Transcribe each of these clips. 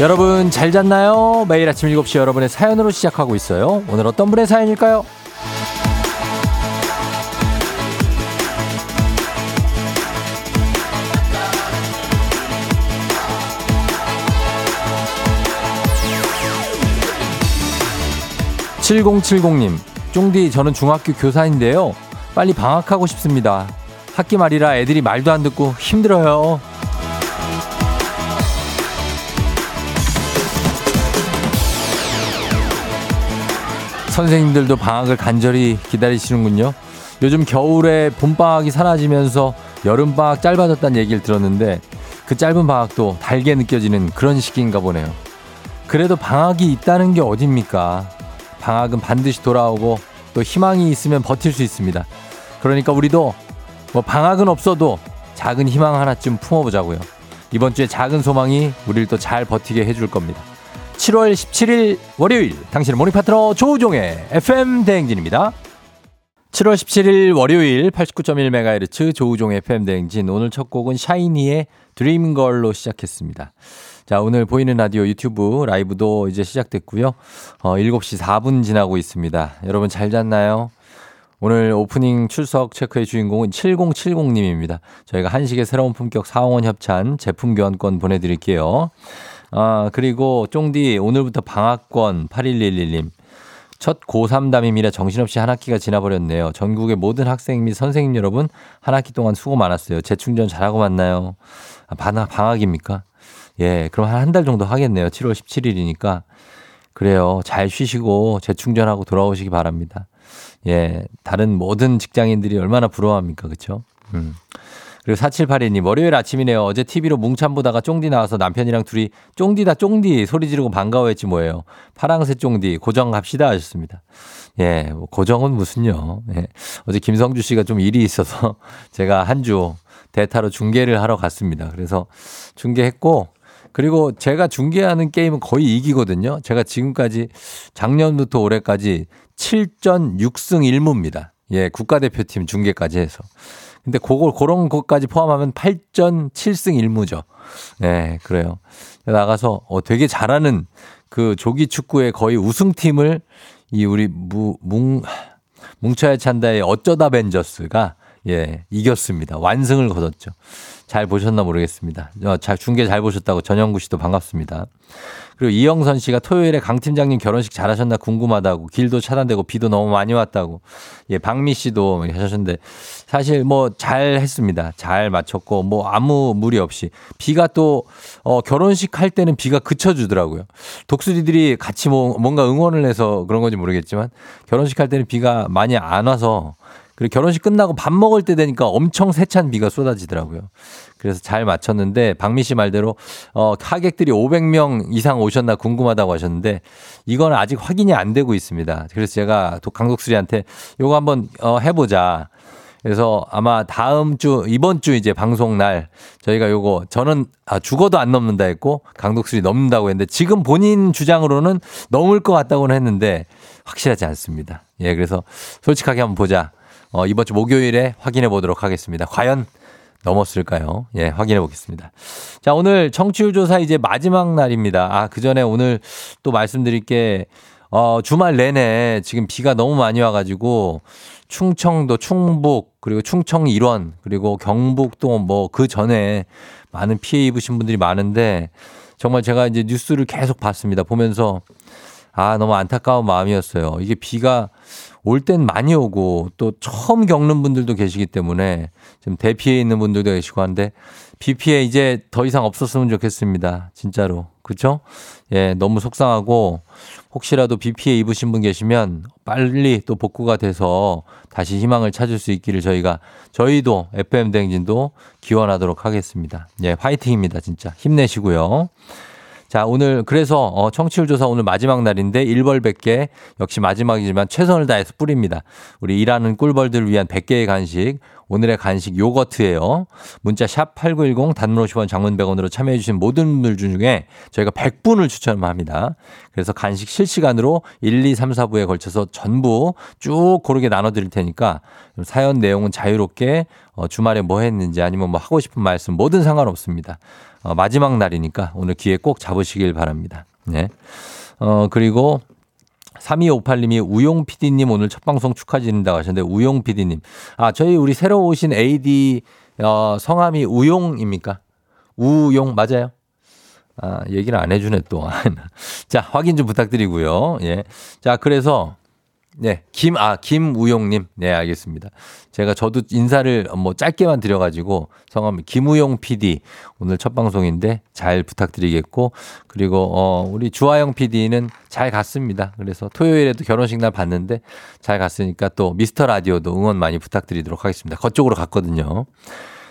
여러분 잘 잤나요? 매일 아침 7시 여러분의 사연으로 시작하고 있어요. 오늘 어떤 분의 사연일까요? 7070님, 쫑디 저는 중학교 교사인데요. 빨리 방학하고 싶습니다. 학기 말이라 애들이 말도 안 듣고 힘들어요. 선생님들도 방학을 간절히 기다리시는군요. 요즘 겨울에 봄방학이 사라지면서 여름방학 짧아졌다는 얘기를 들었는데 그 짧은 방학도 달게 느껴지는 그런 시기인가 보네요. 그래도 방학이 있다는 게 어딥니까? 방학은 반드시 돌아오고 또 희망이 있으면 버틸 수 있습니다. 그러니까 우리도 뭐 방학은 없어도 작은 희망 하나쯤 품어보자고요. 이번 주에 작은 소망이 우리를 또 잘 버티게 해줄 겁니다. 7월 17일 월요일 당신의 morning 파트너 조우종의 FM 대행진입니다. 7월 17일 월요일 89.1MHz 조우종의 FM 대행진 오늘 첫 곡은 샤이니의 Dream Girl로 시작했습니다. 자, 오늘 보이는 라디오 유튜브 라이브도 이제 시작됐고요. 어, 7시 4분 지나고 있습니다. 여러분 잘 잤나요? 오늘 오프닝 출석 체크의 주인공은 7070님입니다. 저희가 한식의 새로운 품격 사원원 협찬 제품 교환권 보내드릴게요. 아, 그리고 쫑디 오늘부터 방학권 8111님. 첫 고3 담임이라 정신없이 한 학기가 지나버렸네요. 전국의 모든 학생 및 선생님 여러분 한 학기 동안 수고 많았어요. 재충전 잘하고 만나요. 아, 방학, 방학입니까? 예, 그럼 한 한 달 정도 하겠네요. 7월 17일이니까. 그래요. 잘 쉬시고 재충전하고 돌아오시기 바랍니다. 예, 다른 모든 직장인들이 얼마나 부러워합니까? 그쵸? 음. 그리고 4782님, 월요일 아침이네요. 어제 TV로 뭉참 보다가 쫑디 나와서 남편이랑 둘이 쫑디다 쫑디 소리 지르고 반가워했지 뭐예요. 파랑새 쫑디, 고정 갑시다 하셨습니다. 예, 뭐 고정은 무슨요. 예. 어제 김성주 씨가 좀 일이 있어서 제가 한 주 대타로 중계를 하러 갔습니다. 그래서 중계했고, 그리고 제가 중계하는 게임은 거의 이기거든요. 제가 지금까지 작년부터 올해까지 7전 6승 1무입니다. 예, 국가대표팀 중계까지 해서. 근데 그걸 그런 것까지 포함하면 8전 7승 1무죠. 네, 그래요. 나가서 어 되게 잘하는 그 조기 축구의 거의 우승팀을 이 우리 무, 뭉 뭉쳐야 찬다의 어쩌다 벤저스가 예, 이겼습니다. 완승을 거뒀죠. 잘 보셨나 모르겠습니다. 어, 잘 중계 잘 보셨다고 전영구 씨도 반갑습니다. 그리고 이영선 씨가 토요일에 강 팀장님 결혼식 잘하셨나 궁금하다고 길도 차단되고 비도 너무 많이 왔다고 예 박미 씨도 하셨는데 사실 뭐 잘 했습니다. 잘 맞췄고 뭐 아무 무리 없이 비가 또 어, 결혼식 할 때는 비가 그쳐주더라고요. 독수리들이 같이 뭐 뭔가 응원을 해서 그런 건지 모르겠지만 결혼식 할 때는 비가 많이 안 와서 그리고 결혼식 끝나고 밥 먹을 때 되니까 엄청 세찬 비가 쏟아지더라고요. 그래서 잘 맞췄는데 박미 씨 말대로 어 하객들이 500명 이상 오셨나 궁금하다고 하셨는데 이건 아직 확인이 안 되고 있습니다. 그래서 제가 강독수리한테 요거 한번 어 해보자. 그래서 아마 다음 주 이번 주 이제 방송 날 저희가 요거 저는 아 죽어도 안 넘는다 했고 강독수리 넘는다고 했는데 지금 본인 주장으로는 넘을 것 같다고는 했는데 확실하지 않습니다. 예, 그래서 솔직하게 한번 보자. 어, 이번 주 목요일에 확인해 보도록 하겠습니다. 과연 넘었을까요? 예, 확인해 보겠습니다. 자, 오늘 청취율 조사 이제 마지막 날입니다. 아, 그 전에 오늘 또 말씀드릴 게, 어, 주말 내내 지금 비가 너무 많이 와가지고 충청도, 충북, 그리고 충청 일원, 그리고 경북도 뭐 그 전에 많은 피해 입으신 분들이 많은데 정말 제가 이제 뉴스를 계속 봤습니다. 보면서 아, 너무 안타까운 마음이었어요. 이게 비가 올 땐 많이 오고 또 처음 겪는 분들도 계시기 때문에 지금 대피해 있는 분들도 계시고 한데 비 피해 이제 더 이상 없었으면 좋겠습니다. 진짜로. 그렇죠? 예, 너무 속상하고 혹시라도 비 피해 입으신 분 계시면 빨리 또 복구가 돼서 다시 희망을 찾을 수 있기를 저희가 저희도 FM 대행진도 기원하도록 하겠습니다. 예, 화이팅입니다. 진짜 힘내시고요. 자, 오늘 그래서 어, 청취율 조사 오늘 마지막 날인데 1벌 100개 역시 마지막이지만 최선을 다해서 뿌립니다. 우리 일하는 꿀벌들을 위한 100개의 간식 오늘의 간식 요거트예요. 문자 샵 8910 단문 50원 장문 100원으로 참여해 주신 모든 분들 중에 저희가 100분을 추천합니다. 그래서 간식 실시간으로 1, 2, 3, 4부에 걸쳐서 전부 쭉 고르게 나눠 드릴 테니까 사연 내용은 자유롭게 어, 주말에 뭐 했는지 아니면 뭐 하고 싶은 말씀 뭐든 상관없습니다. 어, 마지막 날이니까 오늘 기회 꼭 잡으시길 바랍니다. 네. 어, 그리고 3258님이 우용 PD님 오늘 첫 방송 축하드린다고 하셨는데 우용 PD님. 아, 저희 우리 새로 오신 AD 어, 성함이 우용입니까? 우용 맞아요? 아, 얘기를 안 해주네 또. 자, 확인 좀 부탁드리고요. 예. 자, 그래서 네, 김, 아, 김우용님. 네, 알겠습니다. 제가 저도 인사를 뭐 짧게만 드려가지고 성함 김우용 PD 오늘 첫 방송인데 잘 부탁드리겠고 그리고 어, 우리 주하영 PD는 잘 갔습니다. 그래서 토요일에도 결혼식 날 봤는데 잘 갔으니까 또 미스터 라디오도 응원 많이 부탁드리도록 하겠습니다. 그쪽으로 갔거든요.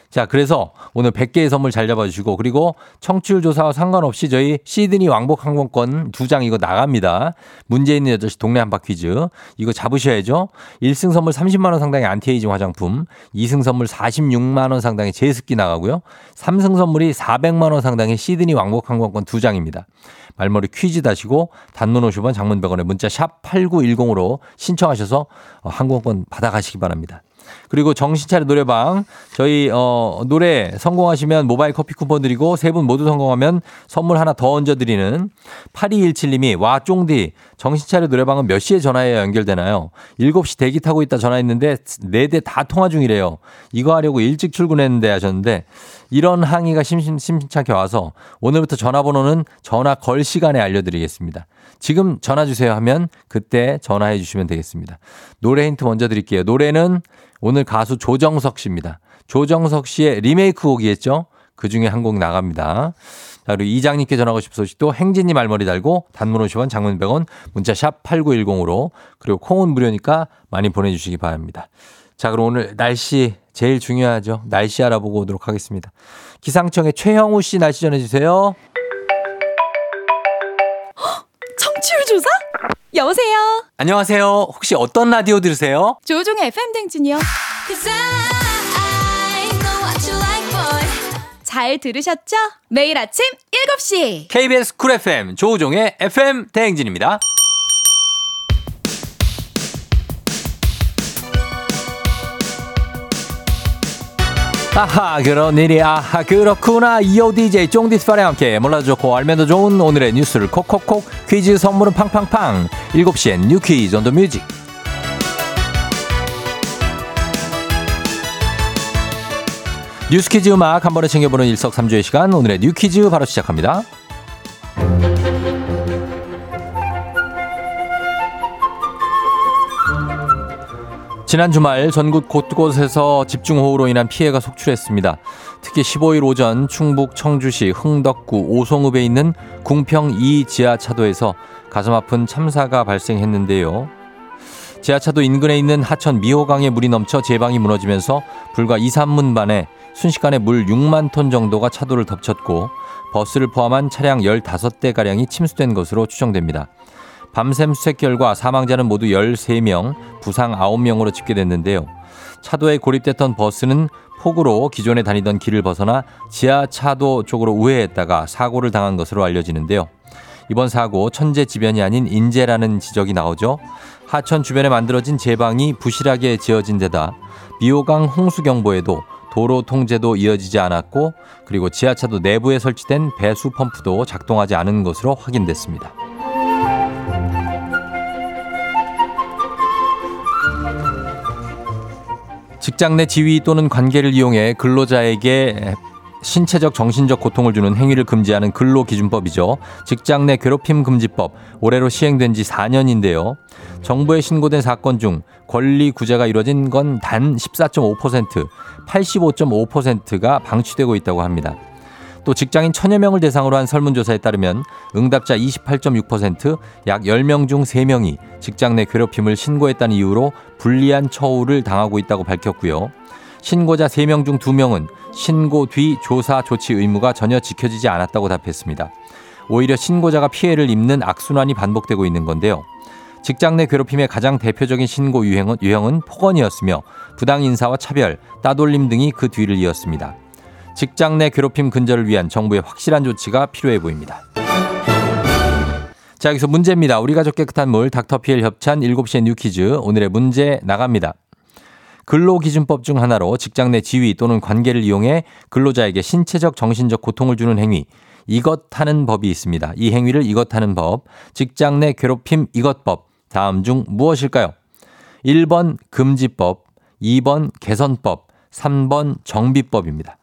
자, 그래서 오늘 100개의 선물 잘 잡아주시고 그리고 청취율 조사와 상관없이 저희 시드니 왕복 항공권 두 장 이거 나갑니다. 문제 있는 8시 동네 한바 퀴즈. 이거 잡으셔야죠. 1승 선물 30만 원 상당의 안티에이징 화장품, 2승 선물 46만 원 상당의 제습기 나가고요. 3승 선물이 400만 원 상당의 시드니 왕복 항공권 두 장입니다. 말머리 퀴즈 다시고 단문 50원 장문 100원에 문자 샵 8910으로 신청하셔서 어, 항공권 받아가시기 바랍니다. 그리고 정신차려 노래방 저희 어 노래 성공하시면 모바일 커피 쿠폰 드리고 세 분 모두 성공하면 선물 하나 더 얹어 드리는 8217님이 와 쫑디 정신차려 노래방은 몇 시에 전화해야 연결되나요? 7시 대기 타고 있다 전화했는데 네 대 다 통화 중이래요. 이거 하려고 일찍 출근했는데 하셨는데 이런 항의가 심심, 심심찮게 와서 오늘부터 전화번호는 전화 걸 시간에 알려드리겠습니다. 지금 전화 주세요 하면 그때 전화해 주시면 되겠습니다. 노래 힌트 먼저 드릴게요. 노래는 오늘 가수 조정석 씨입니다. 조정석 씨의 리메이크 곡이겠죠? 그 중에 한 곡 나갑니다. 자, 그리고 이장님께 전하고 싶은 소식도 행진님 말머리 달고 단문 50원 장문 100원 문자 샵 8910으로 그리고 콩은 무료니까 많이 보내주시기 바랍니다. 자, 그럼 오늘 날씨 제일 중요하죠. 날씨 알아보고 오도록 하겠습니다. 기상청의 최형우 씨 날씨 전해주세요. 여보세요. 안녕하세요. 혹시 어떤 라디오 들으세요? 조종의 FM 댕진이요. 잘 들으셨죠? 매일 아침 7시. KBS Cool FM 조우종의 FM 대행진입니다. 아하 그런 일이 아하 그렇구나. 이오 DJ 쫑디스파랑 함께 몰라도 좋고 알면 더 좋은 오늘의 뉴스를 콕콕콕 퀴즈 선물은 팡팡팡. 7시엔 New Quiz on the Music. 뉴스 퀴즈 음악 한 번에 챙겨보는 일석삼조의 시간 오늘의 New Quiz 바로 시작합니다. 지난 주말 전국 곳곳에서 집중호우로 인한 피해가 속출했습니다. 특히 15일 오전 충북 청주시 흥덕구 오송읍에 있는 궁평 2 지하차도에서 가슴 아픈 참사가 발생했는데요. 지하차도 인근에 있는 하천 미호강에 물이 넘쳐 제방이 무너지면서 불과 2, 3분 만에 순식간에 물 6만 톤 정도가 차도를 덮쳤고 버스를 포함한 차량 15대가량이 침수된 것으로 추정됩니다. 밤샘 수색 결과 사망자는 모두 13명, 부상 9명으로 집계됐는데요. 차도에 고립됐던 버스는 폭우로 기존에 다니던 길을 벗어나 지하차도 쪽으로 우회했다가 사고를 당한 것으로 알려지는데요. 이번 사고 천재지변이 아닌 인재라는 지적이 나오죠. 하천 주변에 만들어진 제방이 부실하게 지어진 데다 미호강 홍수경보에도 도로 통제도 이어지지 않았고 그리고 지하차도 내부에 설치된 배수 펌프도 작동하지 않은 것으로 확인됐습니다. 직장 내 지위 또는 관계를 이용해 근로자에게 신체적 정신적 고통을 주는 행위를 금지하는 근로기준법이죠. 직장 내 괴롭힘 금지법 올해로 시행된 지 4년인데요. 정부에 신고된 사건 중 권리 구제가 이뤄진 건 단 14.5%, 85.5%가 방치되고 있다고 합니다. 또 직장인 천여 명을 대상으로 한 설문조사에 따르면 응답자 28.6%, 약 10명 중 3명이 직장 내 괴롭힘을 신고했다는 이유로 불리한 처우를 당하고 있다고 밝혔고요. 신고자 3명 중 2명은 신고 뒤 조사 조치 의무가 전혀 지켜지지 않았다고 답했습니다. 오히려 신고자가 피해를 입는 악순환이 반복되고 있는 건데요. 직장 내 괴롭힘의 가장 대표적인 신고 유형은, 유형은 폭언이었으며 부당 인사와 차별, 따돌림 등이 그 뒤를 이었습니다. 직장 내 괴롭힘 근절을 위한 정부의 확실한 조치가 필요해 보입니다. 자, 여기서 문제입니다. 우리 가족 깨끗한 물 닥터피엘 협찬 7시의 New Quiz. 오늘의 문제 나갑니다. 근로기준법 중 하나로 직장 내 지위 또는 관계를 이용해 근로자에게 신체적, 정신적 고통을 주는 행위. 이것 하는 법이 있습니다. 이 행위를 이것 하는 법. 직장 내 괴롭힘 이것법. 다음 중 무엇일까요? 1번 금지법, 2번 개선법, 3번 정비법입니다.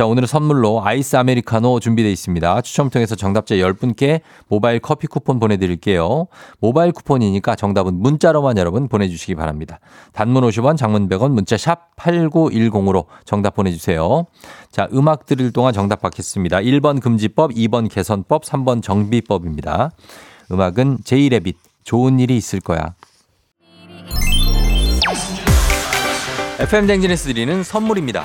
자, 오늘은 선물로 아이스 아메리카노 준비되어 있습니다. 추첨 통해서 정답자 10분께 모바일 커피 쿠폰 보내드릴게요. 모바일 쿠폰이니까 정답은 문자로만 여러분 보내주시기 바랍니다. 단문 50원, 장문 100원, 문자 샵 8910으로 정답 보내주세요. 자, 음악 들을 동안 정답 받겠습니다. 1번 금지법, 2번 개선법, 3번 정비법입니다. 음악은 제이레빗, 좋은 일이 있을 거야. FM 댕진에서 드리는 선물입니다.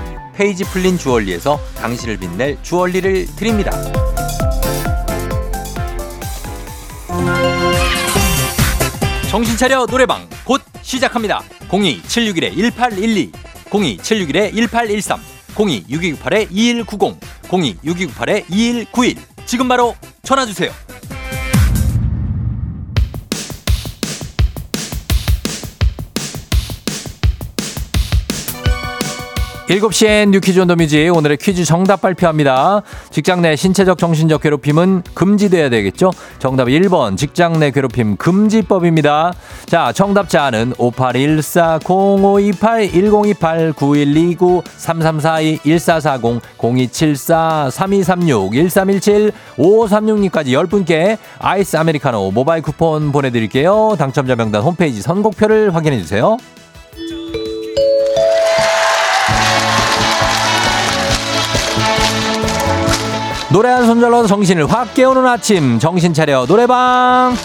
페이지 풀린 주얼리에서 당신을 빛낼 주얼리를 드립니다. 정신 차려 노래방 곧 시작합니다. 02761-1812, 02761-1813, 026298-2190, 026298-2191. 지금 바로 전화 주세요. 7시엔 New Quiz on the Music 오늘의 퀴즈 정답 발표합니다. 직장 내 신체적 정신적 괴롭힘은 금지돼야 되겠죠? 정답 1번 직장 내 괴롭힘 금지법입니다. 자 정답자는 5814-0528-1028-9219-3342-1440-0274-3236-1317-5536님까지 10분께 아이스 아메리카노 모바일 쿠폰 보내드릴게요. 당첨자 명단 홈페이지 선곡표를 확인해주세요. 노래 한 손절로 정신을 확 깨우는 아침 정신 차려 노래방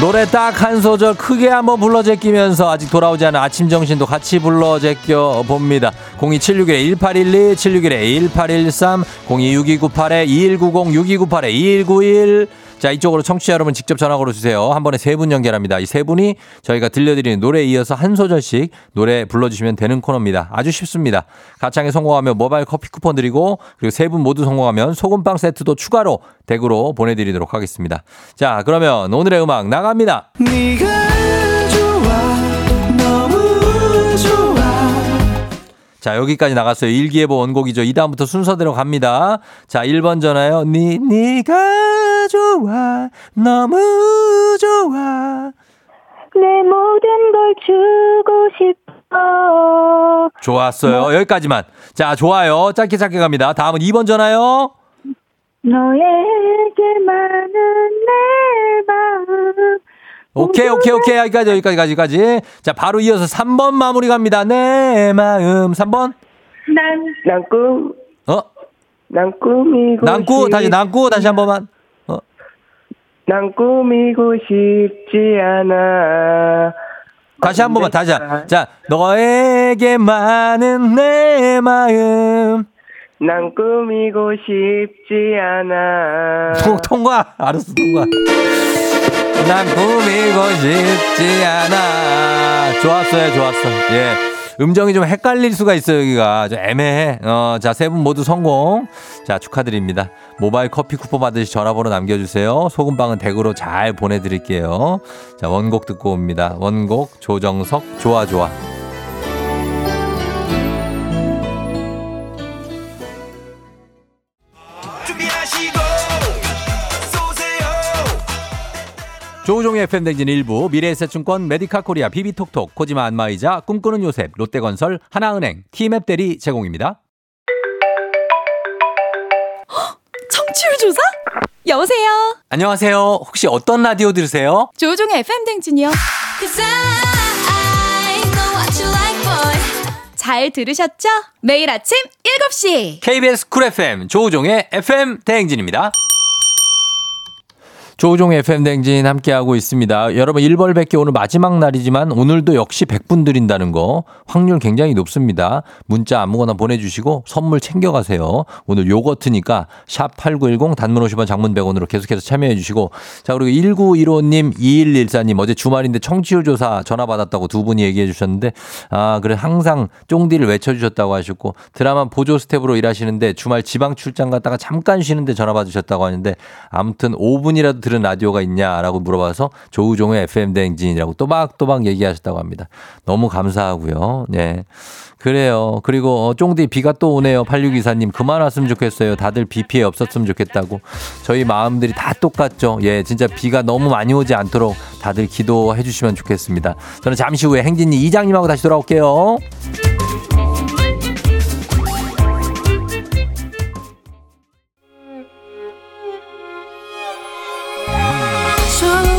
노래 딱 한 소절 크게 한번 불러 제끼면서 아직 돌아오지 않은 아침 정신도 같이 불러 제껴 봅니다. 02761-1812, 761-1813, 026298-2190, 6298-2191, 자, 이쪽으로 청취자 여러분 직접 전화 걸어주세요. 한 번에 세 분 연결합니다. 이 세 분이 저희가 들려드리는 노래에 이어서 한 소절씩 노래 불러주시면 되는 코너입니다. 아주 쉽습니다. 가창에 성공하면 모바일 커피 쿠폰 드리고 그리고 세 분 모두 성공하면 소금빵 세트도 추가로 댁으로 보내드리도록 하겠습니다. 자, 그러면 오늘의 음악 나갑니다. 자, 여기까지 나갔어요. 일기예보 원곡이죠. 이 다음부터 순서대로 갑니다. 자, 1번 전화요. 니, 니가 좋아. 너무 좋아. 내 모든 걸 주고 싶어. 좋았어요. 여기까지만. 자, 좋아요. 짧게 짧게 갑니다. 다음은 2번 전화요. 너에게만은 내 마음. 오케이, 오케이, 오케이. 여기까지, 여기까지, 여기까지. 자, 바로 이어서 3번 마무리 갑니다. 내 마음. 3번. 난, 난 꿈, 어? 난 꾸미고 남구 싶- 다시 남구 다시 한 번만. 어. 난 꾸미고 싶지 않아. 다시 한 번만 다시 한. 자, 너에게 많은 내 마음. 난 꾸미고 싶지 않아. 통, 통과. 알았어, 통과. 난 꾸미고 싶지 않아. 좋았어요, 좋았어. 예. 음정이 좀 헷갈릴 수가 있어요, 여기가. 좀 애매해. 어, 자, 세 분 모두 성공. 자, 축하드립니다. 모바일 커피 쿠폰 받으시 전화번호 남겨주세요. 소금빵은 댁으로 잘 보내드릴게요. 자, 원곡 듣고 옵니다. 원곡, 조정석, 좋아, 좋아. 조우종의 FM대행진 일부 미래에셋증권 메디카 코리아 비비톡톡 코지마 안마의자 꿈꾸는 요셉 롯데건설 하나은행 티맵 대리 제공입니다. 청취율 조사? 여보세요? 안녕하세요. 혹시 어떤 라디오 들으세요? 조우종의 FM 댕진이요. 잘 들으셨죠? 매일 아침 7시. KBS 쿨 FM 조우종의 FM 대행진입니다. 조우종의 FM 대행진 함께하고 있습니다. 여러분 1벌 100개 오늘 마지막 날이지만 오늘도 역시 100분 드린다는 거 확률 굉장히 높습니다. 문자 아무거나 보내주시고 선물 챙겨가세요. 오늘 요거트니까 샵 8910 단문 50원 장문 100원으로 계속해서 참여해 주시고 자 그리고 1915님 2114님 어제 주말인데 청취율 조사 전화 받았다고 두 분이 얘기해 주셨는데 아 그래 항상 쫑디를 외쳐주셨다고 하셨고 드라마 보조 스텝으로 일하시는데 주말 지방 출장 갔다가 잠깐 쉬는데 전화 받으셨다고 하는데 아무튼 5분이라도 들은 라디오가 있냐라고 물어봐서 조우종의 FM 대행진이라고 또박또박 얘기하셨다고 합니다. 너무 감사하고요. 네. 그래요. 그리고 어, 쫑디 비가 또 오네요. 8624님 그만 왔으면 좋겠어요. 다들 비 피해 없었으면 좋겠다고. 저희 마음들이 다 똑같죠. 예, 진짜 비가 너무 많이 오지 않도록 다들 기도해 주시면 좋겠습니다. 저는 잠시 후에 행진이 이장님하고 다시 돌아올게요.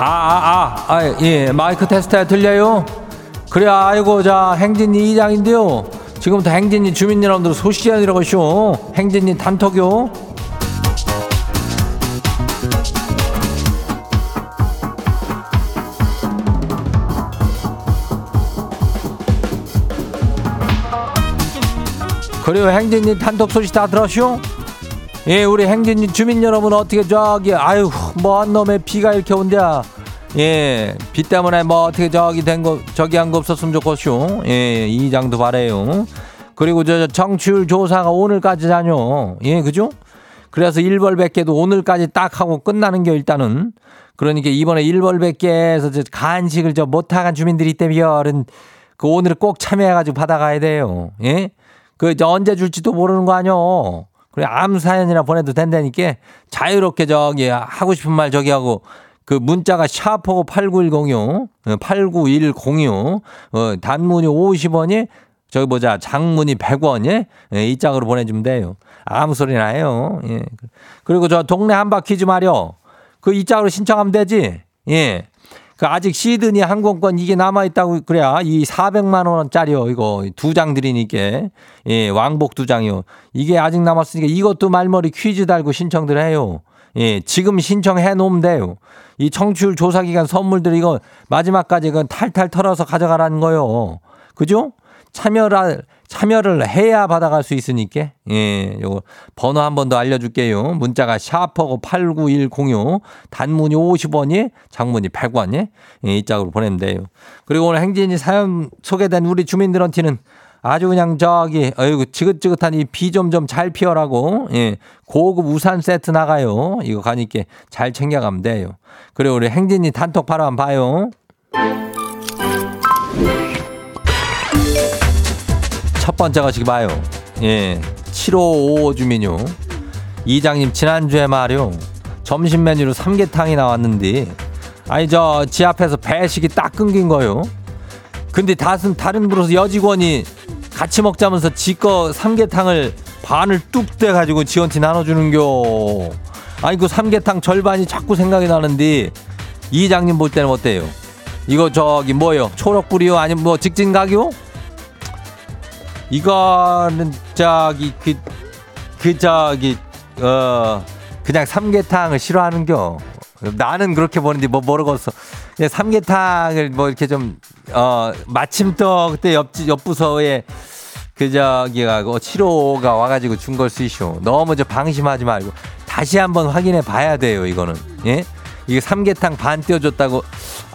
아, 아, 아, 아, 예, 마이크 테스트 들려요? 그래, 아이고, 자, 행진이 이장인데요. 지금부터 행진이 주민 여러분들 소식이라고 쇼. 행진이 단톡요. 그리고 행진이 단톡 소식 다 들었쇼? 예, 우리 행진이 주민 여러분 어떻게 저기 아유 뭐한 놈의 비가 이렇게 온대야. 예, 비 때문에 뭐 어떻게 저기 된 거 저기 한 거 없었으면 좋겠쇼. 예, 이장도 바래요. 그리고 저 정치율 조사가 오늘까지잖요. 예, 그죠? 그래서 1벌 100개도 오늘까지 딱 하고 끝나는 게 일단은 그러니까 이번에 1벌 100개에서 저 간식을 저 못하간 주민들이 때문에 그 오늘 꼭 참여해가지고 받아가야 돼요. 예? 그 언제 줄지도 모르는 거. 그 래 아무 사연이나 보내도 된다니까 자유롭게 저기 하고 싶은 말 저기 하고 그 문자가 샤프고 89106 89106 어, 단문이 50원이 저기 보자 장문이 100원이 예, 이 짝으로 보내주면 돼요. 아무 소리나 해요. 예. 그리고 저 동네 한바퀴 좀 하려. 그 이 짝으로 신청하면 되지. 예. 그 아직 시드니 항공권 이게 남아 있다고 그래야 이 400만 원짜리요. 이거 두 장 드리니까. 예 왕복 두 장이요. 이게 아직 남았으니까 이것도 말머리 퀴즈 달고 신청들 해요. 예 지금 신청해 놓으면 돼요. 이 청취율 조사 기간 선물들 이거 마지막까지 그 탈탈 털어서 가져가라는 거요. 그죠 참여를 참여를 해야 받아갈 수 있으니까. 예 요거 번호 한 번 더 알려줄게요. 문자가 샤퍼고 89106 단문이 50원이 장문이 100원이. 예, 이 짝으로 보내면 돼요. 그리고 오늘 행진이 사연 소개된 우리 주민들한테는 아주 그냥 저기 어이구 지긋지긋한 이 비 좀 좀 잘 피어라고 예 고급 우산 세트 나가요. 이거 가니까 잘 챙겨가면 돼요. 그리고 우리 행진이 단톡 바로 한번 봐요 첫 번째가 지금 봐요. 예. 7555 주민요. 이장님, 지난주에 말이요. 점심 메뉴로 삼계탕이 나왔는데, 아니, 저, 지 앞에서 배식이 딱 끊긴 거요. 근데 다른, 다른 부로서 여직원이 같이 먹자면서 지거 삼계탕을 반을 뚝 떼가지고 지원티 나눠주는겨. 아니, 그 삼계탕 절반이 자꾸 생각이 나는데, 이장님 볼 때는 어때요? 이거 저기 뭐요? 초록불이요? 아니면 뭐 직진각이요? 이거는 저기 그, 그 저기 어 그냥 삼계탕을 싫어하는겨. 나는 그렇게 보는데 뭐 모르겠어. 삼계탕을 뭐 이렇게 좀 어 마침 또 그때 옆 옆부서에 그 저기가 7호가 와가지고 준 걸 쓰시오. 너무 저 방심하지 말고 다시 한번 확인해 봐야 돼요. 이거는 예. 이게 삼계탕 반 띄워줬다고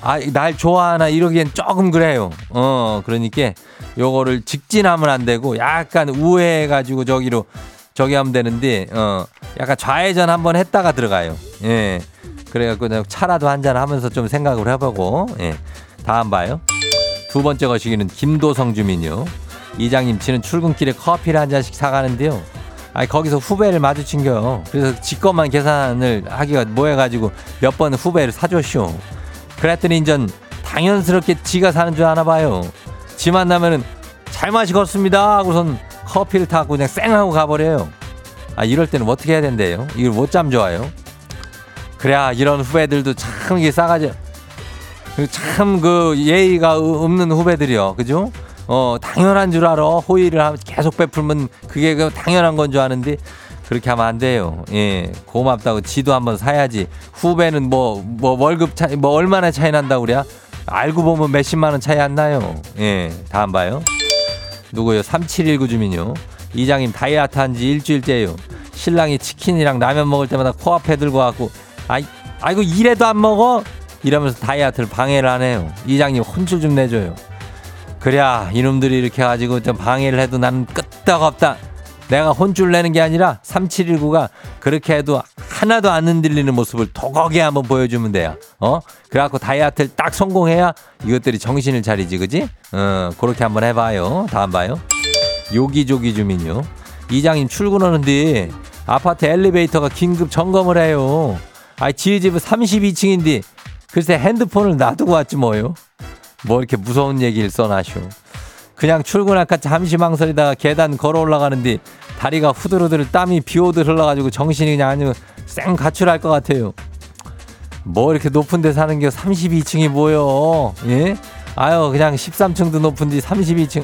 아 날 좋아하나 이러기엔 조금 그래요. 어 그러니까 요거를 직진하면 안 되고 약간 우회해 가지고 저기로 저기 하면 되는데 어 약간 좌회전 한번 했다가 들어가요. 예. 그래갖고 차라도 한잔 하면서 좀 생각을 해보고 예. 다음 봐요. 두 번째 거시기는 김도성 주민요. 이장님 지는 출근길에 커피를 한 잔씩 사가는데요. 아니 거기서 후배를 마주친겨. 그래서 지 것만 계산을 하기가 뭐해가지고 몇 번 후배를 사줬쇼. 그랬더니 인전 당연스럽게 지가 사는 줄 아나 봐요. 지 만나면은 잘 마시겠습니다 하고선 커피를 타고 그냥 쌩 하고 가버려요. 아 이럴 때는 어떻게 해야 된대요? 이걸 못 잠 좋아요. 그래야 이런 후배들도 참 이게 싸가지 참 그 예의가 없는 후배들이요. 그죠? 어, 당연한 줄 알아. 호의를 계속 베풀면 그게 그 당연한 건 줄 아는데 그렇게 하면 안 돼요. 예. 고맙다고 지도 한번 사야지. 후배는 뭐, 뭐 월급 차이, 뭐 얼마나 차이 난다고 그래? 알고 보면 몇십만 원 차이 안 나요. 예. 다음 봐요. 누구요? 3719 주민요. 이장님 다이어트 한 지 일주일째요. 신랑이 치킨이랑 라면 먹을 때마다 코앞에 들고 와갖고, 아이, 아이고, 이래도 안 먹어? 이러면서 다이어트를 방해를 하네요. 이장님 혼쭐 좀 내줘요. 그래야 이놈들이 이렇게 가지고 좀 방해를 해도 나는 끄떡없다. 내가 혼쭐 내는 게 아니라 3719가 그렇게 해도 하나도 안 흔들리는 모습을 도거게 한번 보여주면 돼요. 어? 그래갖고 다이어트를 딱 성공해야 이것들이 정신을 차리지, 그지? 어, 그렇게 한번 해봐요. 다음 봐요. 요기조기 주민요. 이장님 출근하는데 아파트 엘리베이터가 긴급 점검을 해요. 아, 지희 집은 32층인데 글쎄 핸드폰을 놔두고 왔지 뭐요. 뭐 이렇게 무서운 얘기를 써놔쇼. 그냥 출근할까 잠시 망설이다가 계단 걸어 올라가는데 다리가 후들후들 땀이 비오듯 흘러가지고 정신이 그냥 아니고 쌩 가출할 것 같아요. 뭐 이렇게 높은 데 사는 게 32층이 뭐요? 예? 아유 그냥 13층도 높은데 32층.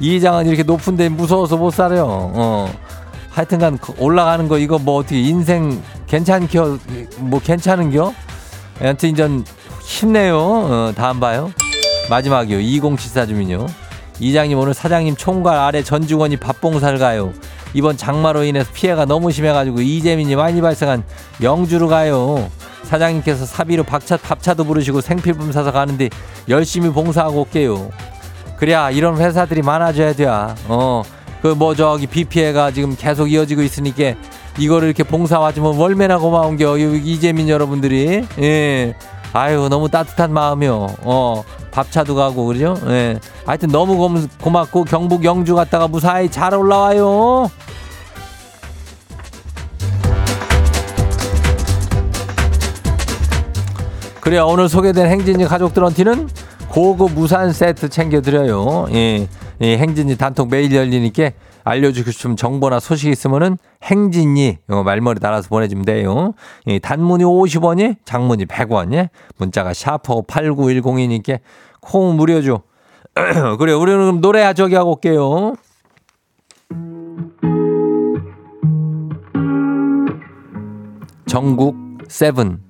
이장은 이렇게 높은 데 무서워서 못 살아요. 어. 하여튼간 올라가는 거 이거 뭐 어떻게 인생 괜찮겨? 뭐 괜찮은겨? 여튼 이전 힘내요. 어, 다음 봐요. 마지막이요. 2074 주민요. 이장님 오늘 사장님 총괄 아래 전 직원이 밥봉사를 가요. 이번 장마로 인해서 피해가 너무 심해가지고 이재민이 많이 발생한 영주로 가요. 사장님께서 사비로 밥차, 밥차도 부르시고 생필품 사서 가는데 열심히 봉사하고 올게요. 그래야 이런 회사들이 많아져야 돼. 어, 그 뭐 저기 비 피해가 지금 계속 이어지고 있으니까 이거를 이렇게 봉사 와주면 얼마나 고마운 겨. 이재민 여러분들이. 예. 아유 너무 따뜻한 마음이요. 어 밥차도 가고 그죠? 예. 하여튼 너무 고, 고맙고 경북 영주 갔다가 무사히 잘 올라와요. 그래요 오늘 소개된 행진이 가족들한테는 고급 무산 세트 챙겨드려요. 예, 예 행진이 단톡 매일 열리니까 알려주고 싶은 정보나 소식 있으면은 행진이 어, 말머리 달아서 보내주면 돼요. 예, 단문이 50원이, 장문이 100원, 예? 문자가 샵 8910이니까 콩 무료죠. 그래, 우리는 그럼 노래 저기 하고 올게요. 정국 Seven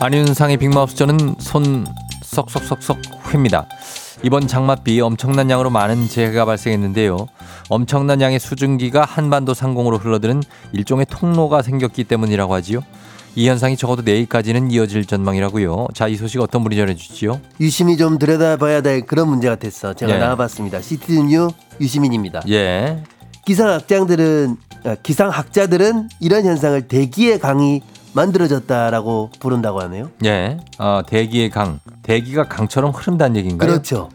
안윤상의 빅마우스 저는 쏙쏙쏙쏙 홱니다. 이번 장맛비 엄청난 양으로 많은 재해가 발생했는데요. 엄청난 양의 수증기가 한반도 상공으로 흘러드는 일종의 통로가 생겼기 때문이라고 하지요. 이 현상이 적어도 내일까지는 이어질 전망이라고요. 자, 이 소식 어떤 분이 전해주시죠? 유심히 좀 들여다봐야 될 그런 문제 같았어. 제가 예. 나와봤습니다. 시티뉴 유시민입니다. 예, 기상학장들은 아, 기상학자들은 이런 현상을 대기의 강이 만들어졌다라고 부른다고 하네요. 예. 어, 대기의 강, 대기가 강처럼 흐른다는 얘기인가요? 그렇죠.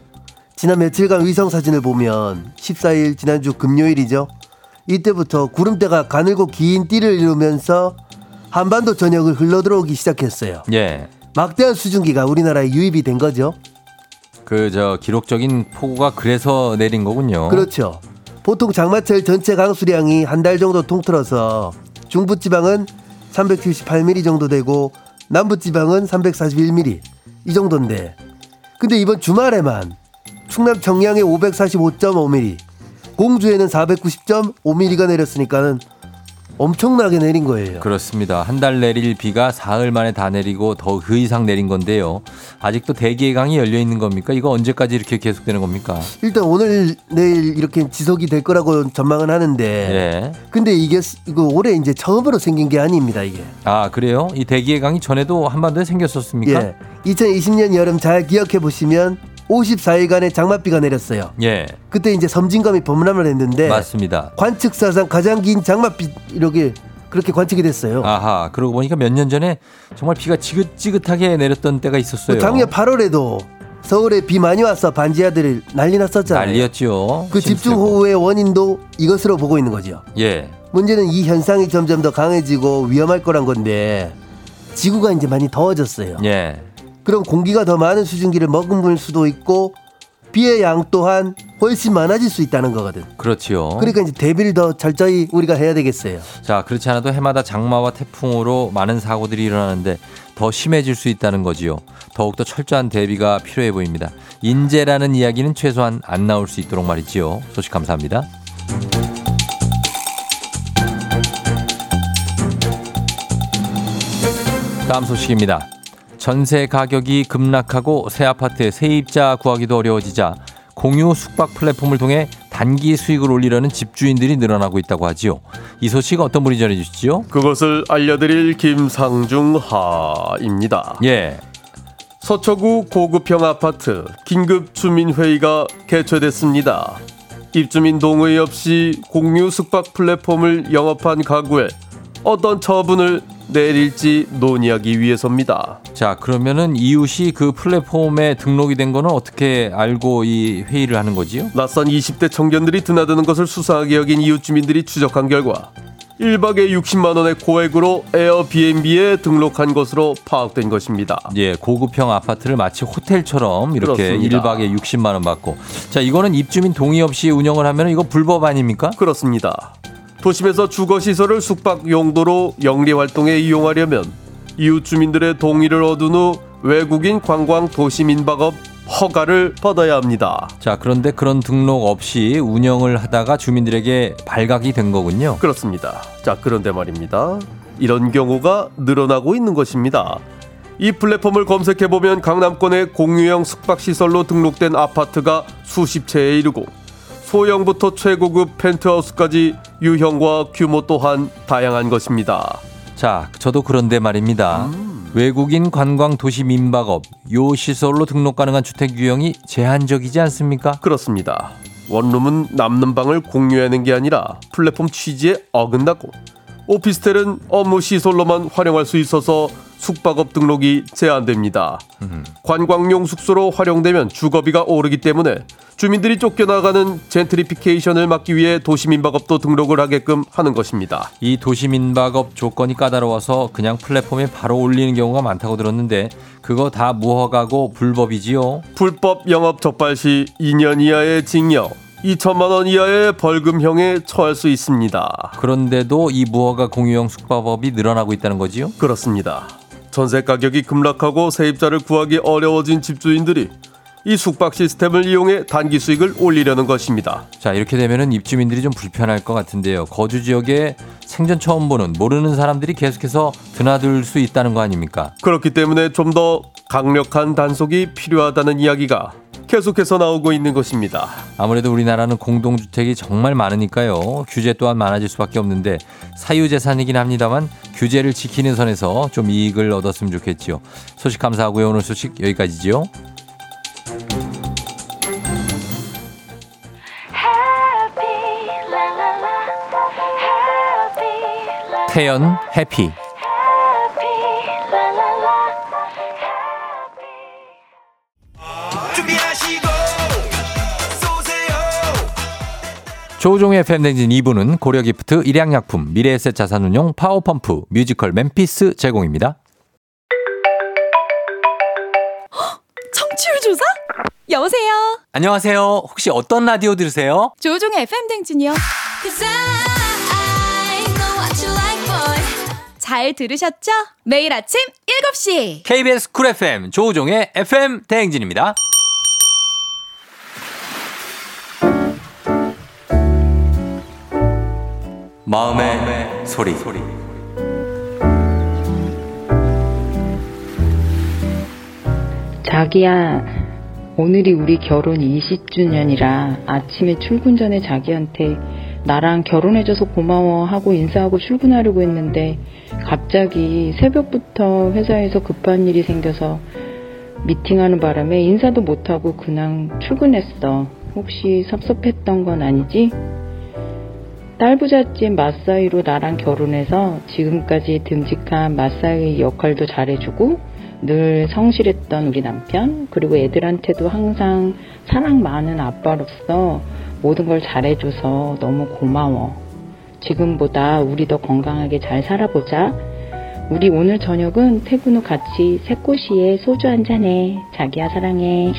지난 며칠간 위성 사진을 보면 14일 지난주 금요일이죠. 이때부터 구름대가 가늘고 긴 띠를 이루면서 한반도 전역을 흘러들어오기 시작했어요. 예. 막대한 수증기가 우리나라에 유입이 된 거죠. 그 저 기록적인 폭우가 그래서 내린 거군요. 그렇죠. 보통 장마철 전체 강수량이 한 달 정도 통틀어서 중부지방은 378mm 정도 되고 남부지방은 341mm 이 정도인데 근데 이번 주말에만 충남 청양에 545.5mm 공주에는 490.5mm가 내렸으니까는 엄청나게 내린 거예요. 그렇습니다. 한 달 내릴 비가 사흘 만에 다 내리고 더 그 이상 내린 건데요. 아직도 대기의 강이 열려 있는 겁니까? 이거 언제까지 이렇게 계속되는 겁니까? 일단 오늘 내일 이렇게 지속이 될 거라고 전망은 하는데 예. 근데 이게 스- 이거 올해 이제 처음으로 생긴 게 아닙니다 이게. 아 그래요? 이 대기의 강이 전에도 한반도에 생겼었습니까? 예. 2020년 여름 잘 기억해 보시면 54일간의 장맛비가 내렸어요. 예, 그때 이제 섬진감이 범람을 했는데 맞습니다. 관측사상 가장 긴 장맛비 이렇게 그렇게 관측이 됐어요. 아하, 그러고 보니까 몇 년 전에 정말 비가 지긋지긋하게 내렸던 때가 있었어요. 그 작년 8월에도 서울에 비 많이 와서 반지하들 난리 났었잖아요. 난리였죠. 그 집중호우의 원인도 이것으로 보고 있는 거죠. 예, 문제는 이 현상이 점점 더 강해지고 위험할 거란 건데 지구가 이제 많이 더워졌어요. 예. 그럼 공기가 더 많은 수증기를 머금을 수도 있고 비의 양 또한 훨씬 많아질 수 있다는 거거든. 그렇지요. 그러니까 이제 대비를 더 철저히 우리가 해야 되겠어요. 자, 그렇지 않아도 해마다 장마와 태풍으로 많은 사고들이 일어나는데 더 심해질 수 있다는 거지요. 더욱더 철저한 대비가 필요해 보입니다. 인재라는 이야기는 최소한 안 나올 수 있도록 말이지요. 소식 감사합니다. 다음 소식입니다. 전세 가격이 급락하고 새 아파트에 세입자 구하기도 어려워지자 공유 숙박 플랫폼을 통해 단기 수익을 올리려는 집주인들이 늘어나고 있다고 하지요. 이 소식 어떤 분이 전해주시죠? 그것을 알려드릴 김상중 하입니다. 예, 서초구 고급형 아파트 긴급 주민회의가 개최됐습니다. 입주민 동의 없이 공유 숙박 플랫폼을 영업한 가구에 어떤 처분을 내릴지 논의하기 위해서입니다. 자 그러면은 이웃이 그 플랫폼에 등록이 된 거는 어떻게 알고 이 회의를 하는 거지요? 낯선 20대 청년들이 드나드는 것을 수상하게 여긴 이웃 주민들이 추적한 결과 1박에 60만 원의 고액으로 에어비앤비에 등록한 것으로 파악된 것입니다. 예, 고급형 아파트를 마치 호텔처럼 이렇게 그렇습니다. 1박에 60만 원 받고. 자, 이거는 입주민 동의 없이 운영을 하면 이거 불법 아닙니까? 그렇습니다. 도심에서 주거 시설을 숙박 용도로 영리 활동에 이용하려면 이웃 주민들의 동의를 얻은 후 외국인 관광 도시 민박업 허가를 받아야 합니다. 자, 그런데 그런 등록 없이 운영을 하다가 주민들에게 발각이 된 거군요. 그렇습니다. 자, 그런데 말입니다. 이런 경우가 늘어나고 있는 것입니다. 이 플랫폼을 검색해 보면 강남권의 공유형 숙박 시설로 등록된 아파트가 수십 채에 이르고 소형부터 최고급 펜트하우스까지 유형과 규모 또한 다양한 것입니다. 자, 저도 그런데 말입니다. 외국인 관광 도시 민박업 요 시설로 등록 가능한 주택 유형이 제한적이지 않습니까? 그렇습니다. 원룸은 남는 방을 공유하는 게 아니라 플랫폼 취지에 어긋나고 오피스텔은 업무 시설로만 활용할 수 있어서 숙박업 등록이 제한됩니다. 관광용 숙소로 활용되면 주거비가 오르기 때문에 주민들이 쫓겨나가는 젠트리피케이션을 막기 위해 도시민박업도 등록을 하게끔 하는 것입니다. 이 도시 민박업 조건이 까다로워서 그냥 플랫폼에 바로 올리는 경우가 많다고 들었는데 그거 다 무허가고 불법이지요. 불법 영업 적발 시 2년 이하의 징역, 2천만 원 이하의 벌금형에 처할 수 있습니다. 그런데도 이 무허가 공유형 숙박업이 늘어나고 있다는 거지요. 그렇습니다. 전세 가격이 급락하고 세입자를 구하기 어려워진 집주인들이 이 숙박 시스템을 이용해 단기 수익을 올리려는 것입니다. 자, 이렇게 되면은 입주민들이 좀 불편할 것 같은데요. 거주 지역에 생전 처음 보는 모르는 사람들이 계속해서 드나들 수 있다는 거 아닙니까? 그렇기 때문에 좀 더 강력한 단속이 필요하다는 이야기가 계속해서 나오고 있는 것입니다. 아무래도 우리나라는 공동주택이 정말 많으니까요. 규제 또한 많아질 수밖에 없는데 사유재산이긴 합니다만 규제를 지키는 선에서 좀 이익을 얻었으면 좋겠지요. 소식 감사하고요. 오늘 소식 여기까지지요. 태연 Happy. 조우종의 FM댕진 2부는 고려기프트, 일양약품, 미래에셋 자산운용, 파워펌프, 뮤지컬 멤피스 제공입니다. 청취율 조사? 여보세요. 안녕하세요. 혹시 어떤 라디오 들으세요? 조종의 FM 댕진이요. 잘 들으셨죠? 매일 아침 7시. KBS 쿨 FM 조종의 FM 대행진입니다. 마음의, 소리. 자기야, 오늘이 우리 결혼 20주년이라 아침에 출근 전에 자기한테 나랑 결혼해줘서 고마워 하고 인사하고 출근하려고 했는데 갑자기 새벽부터 회사에서 급한 일이 생겨서 미팅하는 바람에 인사도 못하고 그냥 출근했어. 혹시 섭섭했던 건 아니지? 딸부잣집 맞사이로 나랑 결혼해서 지금까지 듬직한 맞사이 역할도 잘해주고 늘 성실했던 우리 남편 그리고 애들한테도 항상 사랑 많은 아빠로서 모든 걸 잘해줘서 너무 고마워. 지금보다 우리 더 건강하게 잘 살아보자. 우리 오늘 저녁은 퇴근 후 같이 새꼬시에 소주 한잔해. 자기야 사랑해.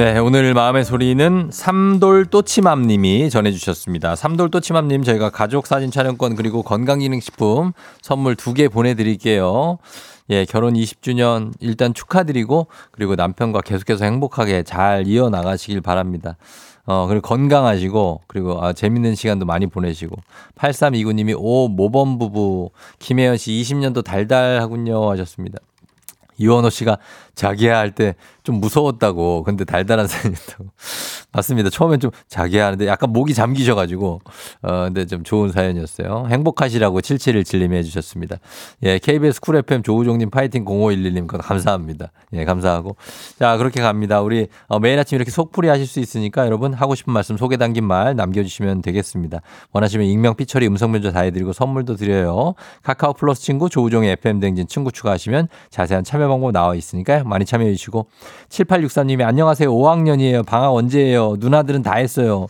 네, 오늘 마음의 소리는 삼돌 또치맘님이 전해주셨습니다. 삼돌 또치맘님 저희가 가족 사진 촬영권 그리고 건강기능식품 선물 두 개 보내드릴게요. 예, 결혼 20주년 일단 축하드리고 그리고 남편과 계속해서 행복하게 잘 이어나가시길 바랍니다. 어, 그리고 건강하시고, 그리고, 아, 재밌는 시간도 많이 보내시고. 8329님이, 오, 모범 부부, 김혜연 씨 20년도 달달하군요. 하셨습니다. 이원호 씨가 자기야 할 때 좀 무서웠다고. 근데 달달한 사연이었다고. 맞습니다. 처음엔 좀 자기야 하는데 약간 목이 잠기셔가지고, 어, 근데 좀 좋은 사연이었어요. 행복하시라고 7717님이 해주셨습니다. 예, KBS 쿨 FM 조우종님 파이팅 0511님 감사합니다. 예, 감사하고. 자, 그렇게 갑니다. 우리 어, 매일 아침 이렇게 속풀이 하실 수 있으니까 여러분 하고 싶은 말씀 속에 담긴 말 남겨주시면 되겠습니다. 원하시면 익명, 피처리, 음성변조 다 해드리고 선물도 드려요. 카카오 플러스 친구 조우종의 FM 댕진 친구 추가하시면 자세한 참여 방법 나와 있으니까 많이 참여해 주시고 7863님이 안녕하세요. 5학년이에요. 방학 언제예요? 누나들은 다 했어요.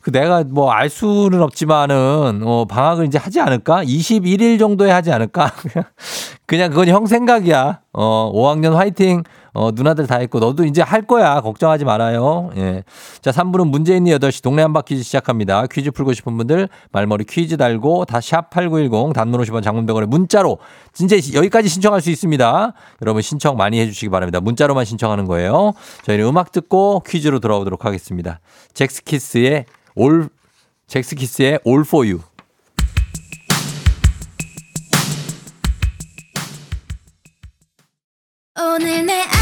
그 내가 뭐 알 수는 없지만은 어 방학을 이제 하지 않을까? 21일 정도에 하지 않을까? 그냥 그건 형 생각이야. 어 5학년 화이팅. 어 누나들 다 했고 너도 이제 할 거야. 걱정하지 말아요. 예. 자, 3부는 문제 있는 8시 동네 한바 퀴즈 시작합니다. 퀴즈 풀고 싶은 분들 말머리 퀴즈 달고 다 샵8910 단문 50원 장문 100원에 문자로 진짜 여기까지 신청할 수 있습니다. 여러분 신청 많이 해 주시기 바랍니다. 문자로만 신청하는 거예요. 저희는 음악 듣고 퀴즈로 돌아오도록 하겠습니다. 잭스키스의 올 잭스키스의 For You. 오늘 내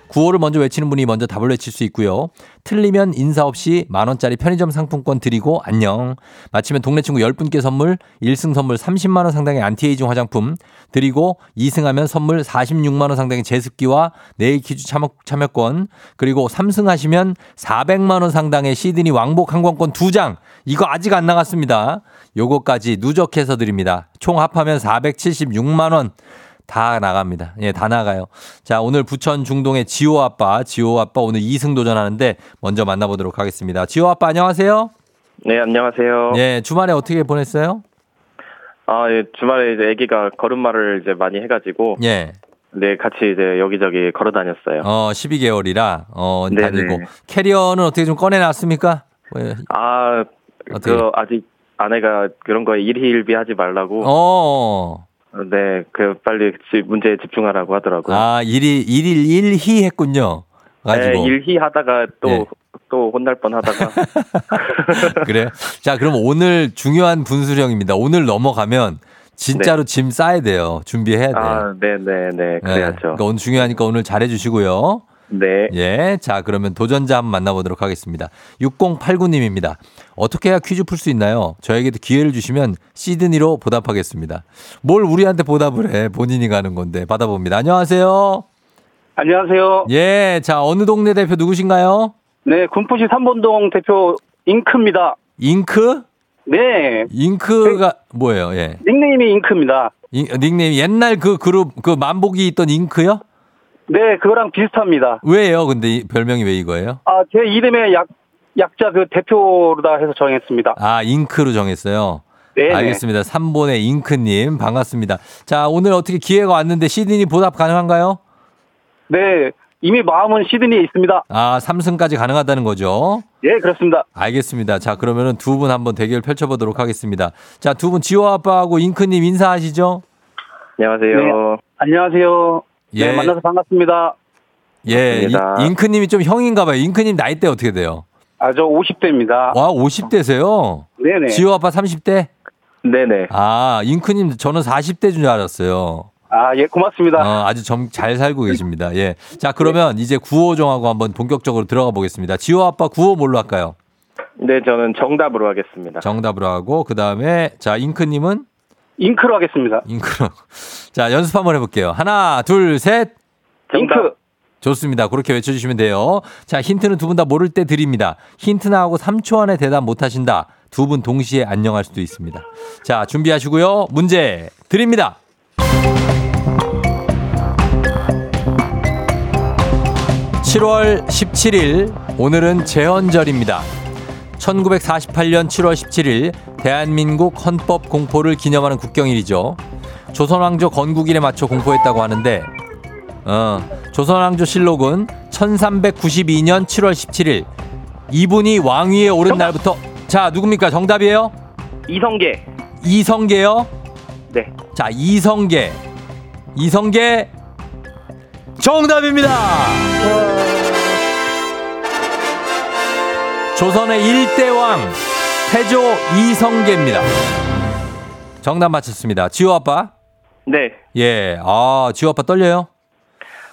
구호를 먼저 외치는 분이 먼저 답을 외칠 수 있고요. 틀리면 인사 없이 만원짜리 편의점 상품권 드리고 안녕. 맞히면 동네 친구 10분께 선물 1승 선물 30만원 상당의 안티에이징 화장품 드리고 2승하면 선물 46만원 상당의 제습기와 네일 퀴즈 참여, 참여권 그리고 3승 하시면 400만원 상당의 시드니 왕복 항공권 2장. 이거 아직 안 나갔습니다. 요거까지 누적해서 드립니다. 총 합하면 476만원 다 나갑니다. 예, 다 나가요. 자, 오늘 부천 중동의 지호 아빠, 지호 아빠 오늘 2승 도전하는데 먼저 만나보도록 하겠습니다. 지호 아빠 안녕하세요. 네, 안녕하세요. 예, 주말에 어떻게 보냈어요? 아, 예, 주말에 이제 아기가 걸음마를 이제 많이 해가지고, 예, 네, 같이 이제 여기저기 걸어 다녔어요. 어, 12개월이라, 어, 네네. 다니고. 캐리어는 어떻게 좀 꺼내놨습니까? 예, 아, 어떻게? 그, 아직 아내가 그런 거에 일희일비 하지 말라고, 어, 네, 그, 빨리 집- 문제에 집중하라고 하더라고요. 아, 일일, 일일, 일희 했군요. 네, 가지고. 일희 하다가 또, 예. 또 혼날 뻔 하다가, 그래요? 자, 그럼 오늘 중요한 분수령입니다. 오늘 넘어가면 진짜로 짐 싸야 돼요. 준비해야 돼요. 네. 아, 네네네, 예, 그래야죠. 그러니까 오늘 중요하니까 오늘 잘해주시고요. 네. 예. 자, 그러면 도전자 한번 만나보도록 하겠습니다. 6089님입니다. 어떻게 해야 퀴즈 풀 수 있나요? 저에게도 기회를 주시면 시드니로 보답하겠습니다. 뭘 우리한테 보답을 해. 본인이 가는 건데. 받아봅니다. 안녕하세요. 안녕하세요. 예. 자, 어느 동네 대표 누구신가요? 네, 군포시 삼본동 대표 잉크입니다. 잉크? 네, 잉크가 뭐예요? 예. 닉네임이 잉크입니다. 잉- 닉네임 옛날 그 그룹 그 만복이 있던 잉크요? 네, 그거랑 비슷합니다. 왜요? 근데 이 별명이 왜 이거예요? 아, 제 이름의 약, 약자 그 대표로다 해서 정했습니다. 아, 잉크로 정했어요. 네. 알겠습니다. 3번의 잉크님 반갑습니다. 자 오늘 어떻게 기회가 왔는데 시드니 보답 가능한가요? 네, 이미 마음은 시드니에 있습니다. 아 3승까지 가능하다는 거죠. 예, 그렇습니다. 알겠습니다. 자 그러면은 두 분 한번 대결 펼쳐보도록 하겠습니다. 자 두 분 지호 아빠하고 잉크님 인사하시죠. 안녕하세요. 안녕하세요. 예. 네, 만나서 반갑습니다. 예, 반갑습니다. 잉크님이 좀 형인가봐요. 잉크님 나이대 어떻게 돼요? 아, 저 50대입니다. 와 50대세요? 네네. 지호 아빠 30대? 네네. 아 잉크님 저는 40대인 줄 알았어요. 아, 예, 고맙습니다. 어, 아주 점, 잘 살고 계십니다. 예. 자, 그러면 이제 구호 정하고 한번 본격적으로 들어가 보겠습니다. 지호 아빠 구호 뭘로 할까요? 네, 저는 정답으로 하겠습니다. 정답으로 하고, 그 다음에, 자, 잉크님은? 잉크로 하겠습니다. 잉크로. 자, 연습 한번 해볼게요. 하나, 둘, 셋. 정답. 잉크. 좋습니다. 그렇게 외쳐주시면 돼요. 자, 힌트는 두 분 다 모를 때 드립니다. 힌트 나하고 3초 안에 대답 못 하신다. 두 분 동시에 안녕할 수도 있습니다. 자, 준비하시고요. 문제 드립니다. 7월 17일 오늘은 제헌절입니다. 1948년 7월 17일 대한민국 헌법 공포를 기념하는 국경일이죠. 조선왕조 건국일에 맞춰 공포했다고 하는데 어, 조선왕조 실록은 1392년 7월 17일 이분이 왕위에 오른 날부터 자 누굽니까 정답이에요? 이성계. 이성계요? 네. 자 이성계 이성계 정답입니다. 조선의 일대왕 태조 이성계입니다. 정답 맞췄습니다. 지호 아빠. 네. 예. 아, 지호 아빠 떨려요?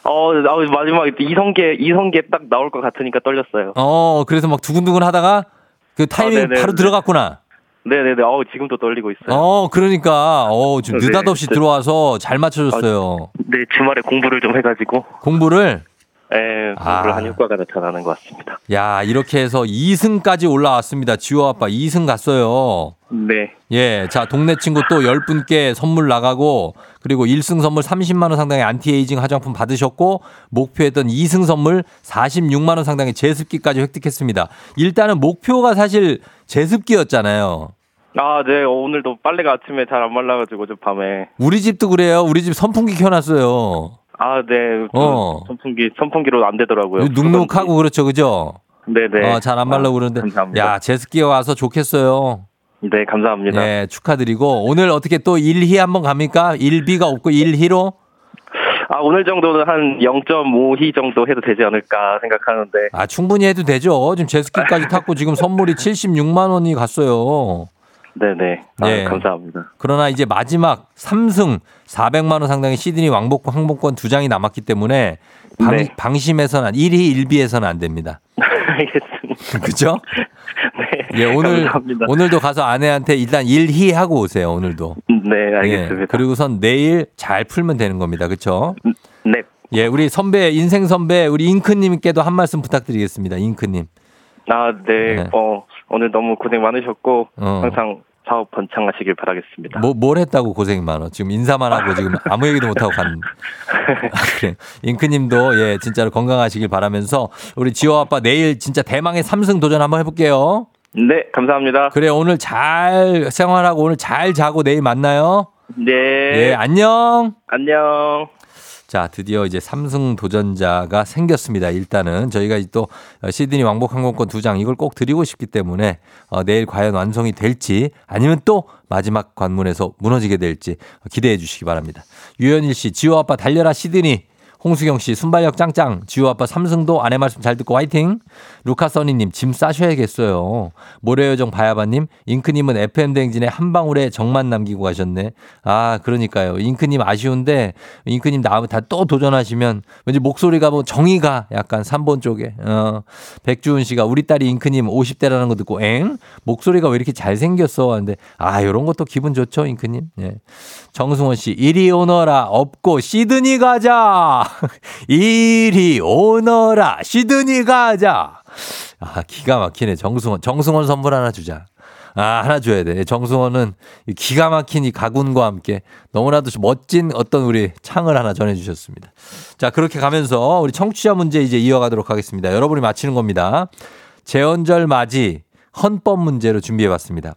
어, 아, 마지막에 이성계, 이성계 딱 나올 것 같으니까 떨렸어요. 어, 그래서 막 두근두근 하다가 그 타이밍 아, 네네. 바로 들어갔구나. 네네네. 어우, 지금도 떨리고 있어요. 어, 그러니까, 어, 좀 네, 느닷없이 네. 들어와서 잘 맞춰줬어요. 네, 주말에 공부를 좀 해가지고, 공부를, 예, 공부를 아. 한 효과가 나타나는 것 같습니다. 야, 이렇게 해서 2승까지 올라왔습니다. 지호 아빠 2승 갔어요. 네. 예, 자, 동네 친구 또 10분께 선물 나가고, 그리고 1승 선물 30만원 상당의 안티에이징 화장품 받으셨고, 목표했던 2승 선물 46만원 상당의 제습기까지 획득했습니다. 일단은 목표가 사실 제습기였잖아요. 아, 네. 어, 오늘도 빨래가 아침에 잘 안 말라가지고, 저 밤에. 우리 집도 그래요. 우리 집 선풍기 켜놨어요. 아, 네. 그 어. 선풍기, 선풍기로 안 되더라고요. 눅눅하고 그렇죠, 그죠? 네네. 어, 잘안 말라 아, 그러는데. 감사합니다. 야, 제습기가 와서 좋겠어요. 네, 감사합니다. 예, 축하드리고. 오늘 어떻게 또 1희 한번 갑니까? 1비가 없고 1희로? 아, 오늘 정도는 한 0.5희 정도 해도 되지 않을까 생각하는데. 아, 충분히 해도 되죠. 지금 제스키까지 탔고 지금 선물이 76만 원이 갔어요. 네네. 아, 네. 감사합니다. 그러나 이제 마지막 3승 400만 원 상당의 시드니 왕복권 항공권 두 장이 남았기 때문에 방, 네. 방심해서는 1위 1비해서는 안 됩니다. 알겠습니다. 그죠? 네. 예, 오늘 감사합니다. 오늘도 가서 아내한테 일단 1희 하고 오세요. 오늘도. 네, 알겠습니다. 예, 그리고선 내일 잘 풀면 되는 겁니다. 그렇죠? 네. 예, 우리 선배 인생 선배 우리 잉크님께도 한 말씀 부탁드리겠습니다. 잉크님. 아, 네. 네. 어, 오늘 너무 고생 많으셨고, 어. 항상 사업 번창하시길 바라겠습니다. 뭐, 뭘 했다고 고생 많어. 지금 인사만 하고 지금 아무 얘기도 못하고 갔는데. 아, 그래. 잉크님도 예, 진짜로 건강하시길 바라면서 우리 지호 아빠 내일 진짜 대망의 3승 도전 한번 해볼게요. 네, 감사합니다. 그래, 오늘 잘 생활하고 오늘 잘 자고 내일 만나요. 네. 예, 안녕. 안녕. 자, 드디어 이제 삼승 도전자가 생겼습니다. 일단은 저희가 또 시드니 왕복 항공권 두 장 이걸 꼭 드리고 싶기 때문에 어, 내일 과연 완성이 될지 아니면 또 마지막 관문에서 무너지게 될지 기대해 주시기 바랍니다. 유현일 씨, 지호 아빠 달려라 시드니. 홍수경 씨, 순발력 짱짱. 지호 아빠 삼승도 아내 말씀 잘 듣고 화이팅. 루카 써니님, 짐 싸셔야겠어요. 모래요정 바야바님, 잉크님은 FM대행진에 한 방울에 정만 남기고 가셨네. 아, 그러니까요. 잉크님 아쉬운데, 잉크님 다음에 다 또 도전하시면 왠지 목소리가 뭐 정의가 약간 3번 쪽에. 어, 백주은 씨가 우리 딸이 잉크님 50대라는 거 듣고, 엥? 목소리가 왜 이렇게 잘 생겼어? 하는데, 아, 요런 것도 기분 좋죠, 잉크님. 예. 정승원 씨, 이리 오너라, 없고 시드니 가자! 이리 오너라, 시드니 가자! 아, 기가 막히네, 정승원. 정승원 선물 하나 주자. 아, 하나 줘야 돼. 정승원은 이 기가 막힌 이 가군과 함께 너무나도 멋진 어떤 우리 창을 하나 전해주셨습니다. 자, 그렇게 가면서 우리 청취자 문제 이제 이어가도록 하겠습니다. 여러분이 맞히는 겁니다. 재헌절 맞이 헌법 문제로 준비해 봤습니다.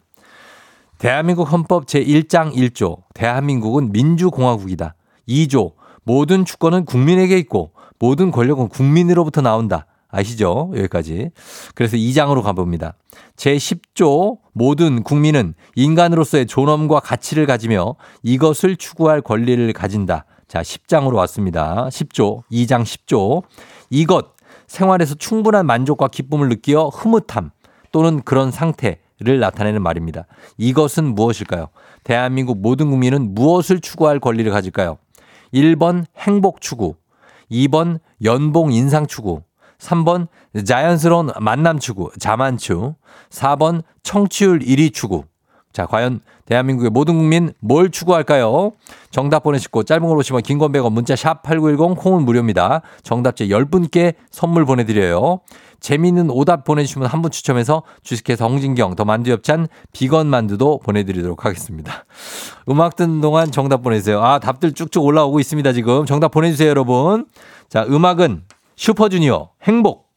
대한민국 헌법 제1장 1조. 대한민국은 민주공화국이다. 2조. 모든 주권은 국민에게 있고 모든 권력은 국민으로부터 나온다. 아시죠? 여기까지. 그래서 2장으로 가봅니다. 제10조 모든 국민은 인간으로서의 존엄과 가치를 가지며 이것을 추구할 권리를 가진다. 자, 10장으로 왔습니다. 10조, 2장 10조. 이것, 생활에서 충분한 만족과 기쁨을 느끼어 흐뭇함 또는 그런 상태 를 나타내는 말입니다. 이것은 무엇일까요? 대한민국 모든 국민은 무엇을 추구할 권리를 가질까요? 1번 행복 추구, 2번 연봉 인상 추구, 3번 자연스러운 만남 추구, 자만추, 4번 청취율 1위 추구. 자, 과연 대한민국의 모든 국민 뭘 추구할까요? 정답 보내시고 짧은 걸 오시면 긴건 100원 문자 샵 8910 콩은 무료입니다. 정답제 10분께 선물 보내드려요. 재미있는 오답 보내주시면 한 분 추첨해서 주식회사 홍진경 더 만두엽찬 비건 만두도 보내드리도록 하겠습니다. 음악 듣는 동안 정답 보내주세요. 아, 답들 쭉쭉 올라오고 있습니다, 지금. 정답 보내주세요, 여러분. 자, 음악은 슈퍼주니어 행복.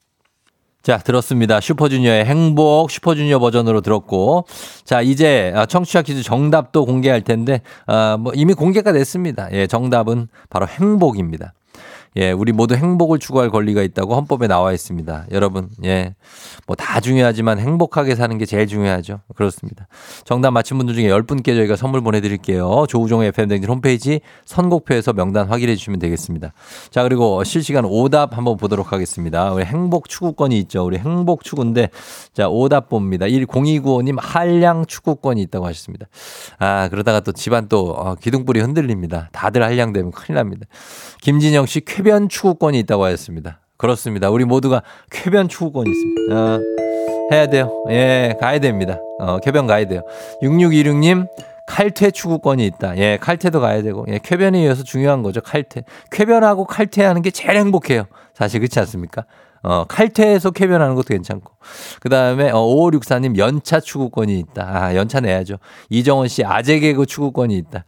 자, 들었습니다. 슈퍼주니어의 행복, 슈퍼주니어 버전으로 들었고. 자, 이제 청취자 퀴즈 정답도 공개할 텐데, 아, 뭐 이미 공개가 됐습니다. 예, 정답은 바로 행복입니다. 예, 우리 모두 행복을 추구할 권리가 있다고 헌법에 나와 있습니다. 여러분, 예. 뭐 다 중요하지만 행복하게 사는 게 제일 중요하죠. 그렇습니다. 정답 맞힌 분들 중에 10분께 저희가 선물 보내드릴게요. 조우종의 FM댕진 홈페이지 선곡표에서 명단 확인해 주시면 되겠습니다. 자, 그리고 실시간 오답 한번 보도록 하겠습니다. 우리 행복 추구권이 있죠. 우리 행복 추구인데, 자, 오답 봅니다. 1029호님 한량 추구권이 있다고 하셨습니다. 아, 그러다가 또 집안 또 어, 기둥불이 흔들립니다. 다들 한량되면 큰일 납니다. 김진영 씨 쾌변 추구권이 있다고 하셨습니다. 그렇습니다. 우리 모두가 쾌변 추구권이 있습니다. 어, 해야 돼요. 예, 가야 됩니다. 어, 쾌변 가야 돼요. 6626님, 칼퇴 추구권이 있다. 예, 칼퇴도 가야 되고. 예, 쾌변에 이어서 중요한 거죠. 칼퇴. 쾌변하고 칼퇴하는 게 제일 행복해요. 사실 그렇지 않습니까? 어, 칼퇴해서 쾌변하는 것도 괜찮고. 그 다음에, 어, 5564님 연차 추구권이 있다. 아, 연차 내야죠. 이정원 씨 아재 개그 추구권이 있다.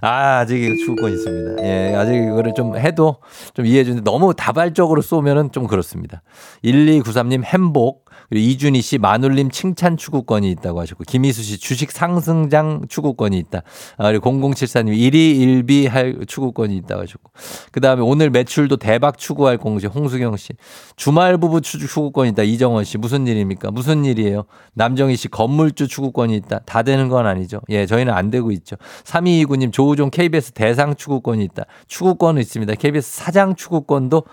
아, 아재 개그 추구권이 있습니다. 예, 아재 개그를 좀 해도 좀 이해해 주는데 너무 다발적으로 쏘면은 좀 그렇습니다. 1293님 행복. 그리고 이준희 씨 마눌님 칭찬 추구권이 있다고 하셨고 김희수 씨 주식 상승장 추구권이 있다. 아, 그리고 0074님 1위 1비 할 추구권이 있다고 하셨고 그다음에 오늘 매출도 대박 추구할 공시 홍수경 씨 주말 부부 추- 추구권이 있다. 이정원 씨 무슨 일입니까? 무슨 일이에요? 남정희 씨 건물주 추구권이 있다. 다 되는 건 아니죠. 예, 저희는 안 되고 있죠. 3229님 조우종 KBS 대상 추구권이 있다. 추구권은 있습니다. KBS 사장 추구권도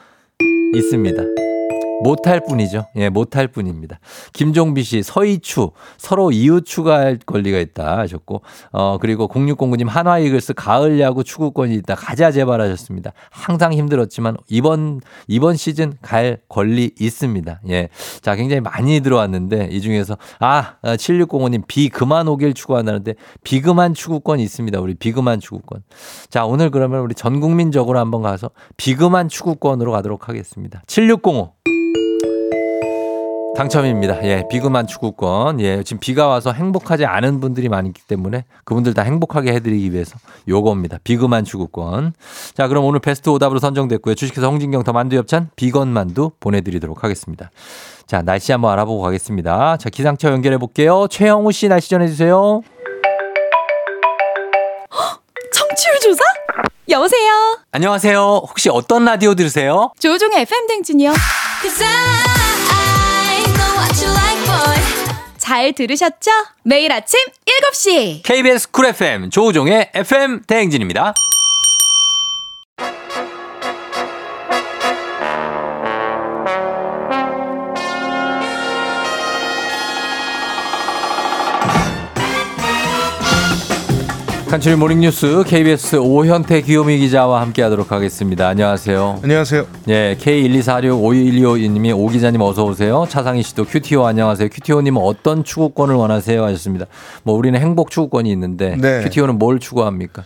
있습니다. 못할 뿐이죠. 예, 못할 뿐입니다. 김종비 씨, 서이추, 서로 이웃 추가할 권리가 있다 하셨고, 어, 그리고 0609님, 한화 이글스 가을 야구 추구권이 있다. 가자 제발 하셨습니다. 항상 힘들었지만, 이번, 이번 시즌 갈 권리 있습니다. 예. 자, 굉장히 많이 들어왔는데, 이 중에서, 아, 7605님, 비 그만 오길 추구한다는데, 비그만 추구권이 있습니다. 우리 비그만 추구권. 자, 오늘 그러면 우리 전 국민적으로 한번 가서, 비그만 추구권으로 가도록 하겠습니다. 7605. 당첨입니다. 예, 비그만 축구권. 예, 지금 비가 와서 행복하지 않은 분들이 많기 때문에 그분들 다 행복하게 해드리기 위해서 요겁니다. 비그만 축구권. 자, 그럼 오늘 베스트 오답으로 선정됐고요. 주식회사 홍진경 더 만두 엽찬 비건 만두 보내드리도록 하겠습니다. 자, 날씨 한번 알아보고 가겠습니다. 자, 기상청 연결해 볼게요. 최영우 씨 날씨 전해주세요. 청취율 조사? 여보세요? 안녕하세요. 혹시 어떤 라디오 들으세요? 조종의 FM 댕진이요. 잘 들으셨죠? 매일 아침 7시. KBS 쿨 FM 조우종의 FM 대행진입니다. 간추린 모닝뉴스 KBS 오현태 귀요미 기자와 함께하도록 하겠습니다. 안녕하세요. 안녕하세요. 예, K124651252님이 오 기자님 어서 오세요. 차상희 씨도 큐티오 안녕하세요. 큐티오님은 어떤 추구권을 원하세요? 하셨습니다. 뭐 우리는 행복 추구권이 있는데 네. 큐티오는 뭘 추구합니까?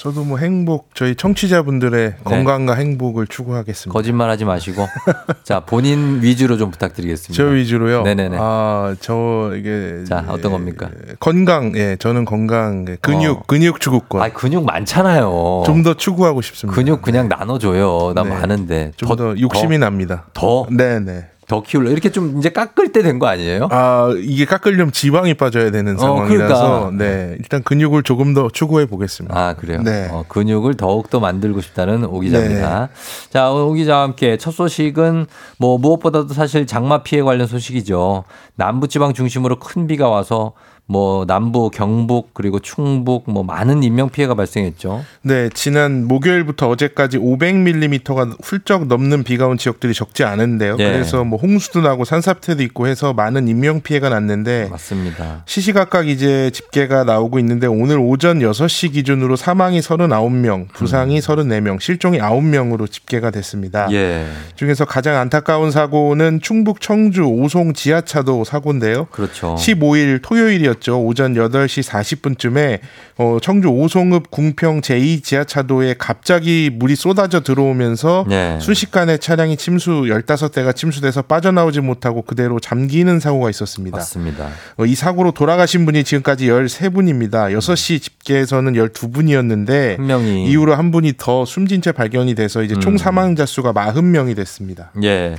저도 뭐 행복 저희 청취자분들의 네. 건강과 행복을 추구하겠습니다. 거짓말하지 마시고 자 본인 위주로 좀 부탁드리겠습니다. 저 위주로요. 네네네. 아, 저 이게 자 어떤 겁니까? 건강. 예, 저는 건강, 예, 근육, 어. 근육 추구권. 아 근육 많잖아요. 좀 더 추구하고 싶습니다. 근육 그냥 나눠줘요. 난 네. 많은데 좀더 욕심이 납니다. 더? 네, 네. 더 키울래? 이렇게 좀 이제 깎을 때 된 거 아니에요? 아, 이게 깎으려면 지방이 빠져야 되는 어, 상황이라서 그러니까. 네. 일단 근육을 조금 더 추구해 보겠습니다. 아, 그래요? 네. 어, 근육을 더욱 더 만들고 싶다는 오 기자입니다. 자, 오 기자와 함께 첫 소식은 뭐 무엇보다도 사실 장마 피해 관련 소식이죠. 남부지방 중심으로 큰 비가 와서 뭐 남부, 경북, 그리고 충북 뭐 많은 인명 피해가 발생했죠. 네, 지난 목요일부터 어제까지 500mm가 훌쩍 넘는 비가 온 지역들이 적지 않은데요. 예. 그래서 뭐 홍수도 나고 산사태도 있고 해서 많은 인명 피해가 났는데 맞습니다. 시시각각 이제 집계가 나오고 있는데 오늘 오전 6시 기준으로 사망이 39명, 부상이 34명, 실종이 9명으로 집계가 됐습니다. 음. 예. 중에서 가장 안타까운 사고는 충북 청주 오송 지하차도 사고인데요. 그렇죠. 15일 토요일이었죠. 오전 8시 40분쯤에 어, 청주 오송읍 궁평 제2 지하차도에 갑자기 물이 쏟아져 들어오면서 네. 순식간에 차량이 침수 15대가 침수돼서 빠져나오지 못하고 그대로 잠기는 사고가 있었습니다. 맞습니다. 어, 이 사고로 돌아가신 분이 지금까지 13분입니다. 6시 집계에서는 12분이었는데 한 명이 이후로 한 분이 더 숨진 채 발견이 돼서 이제 총 음. 사망자 수가 40명이 됐습니다. 예.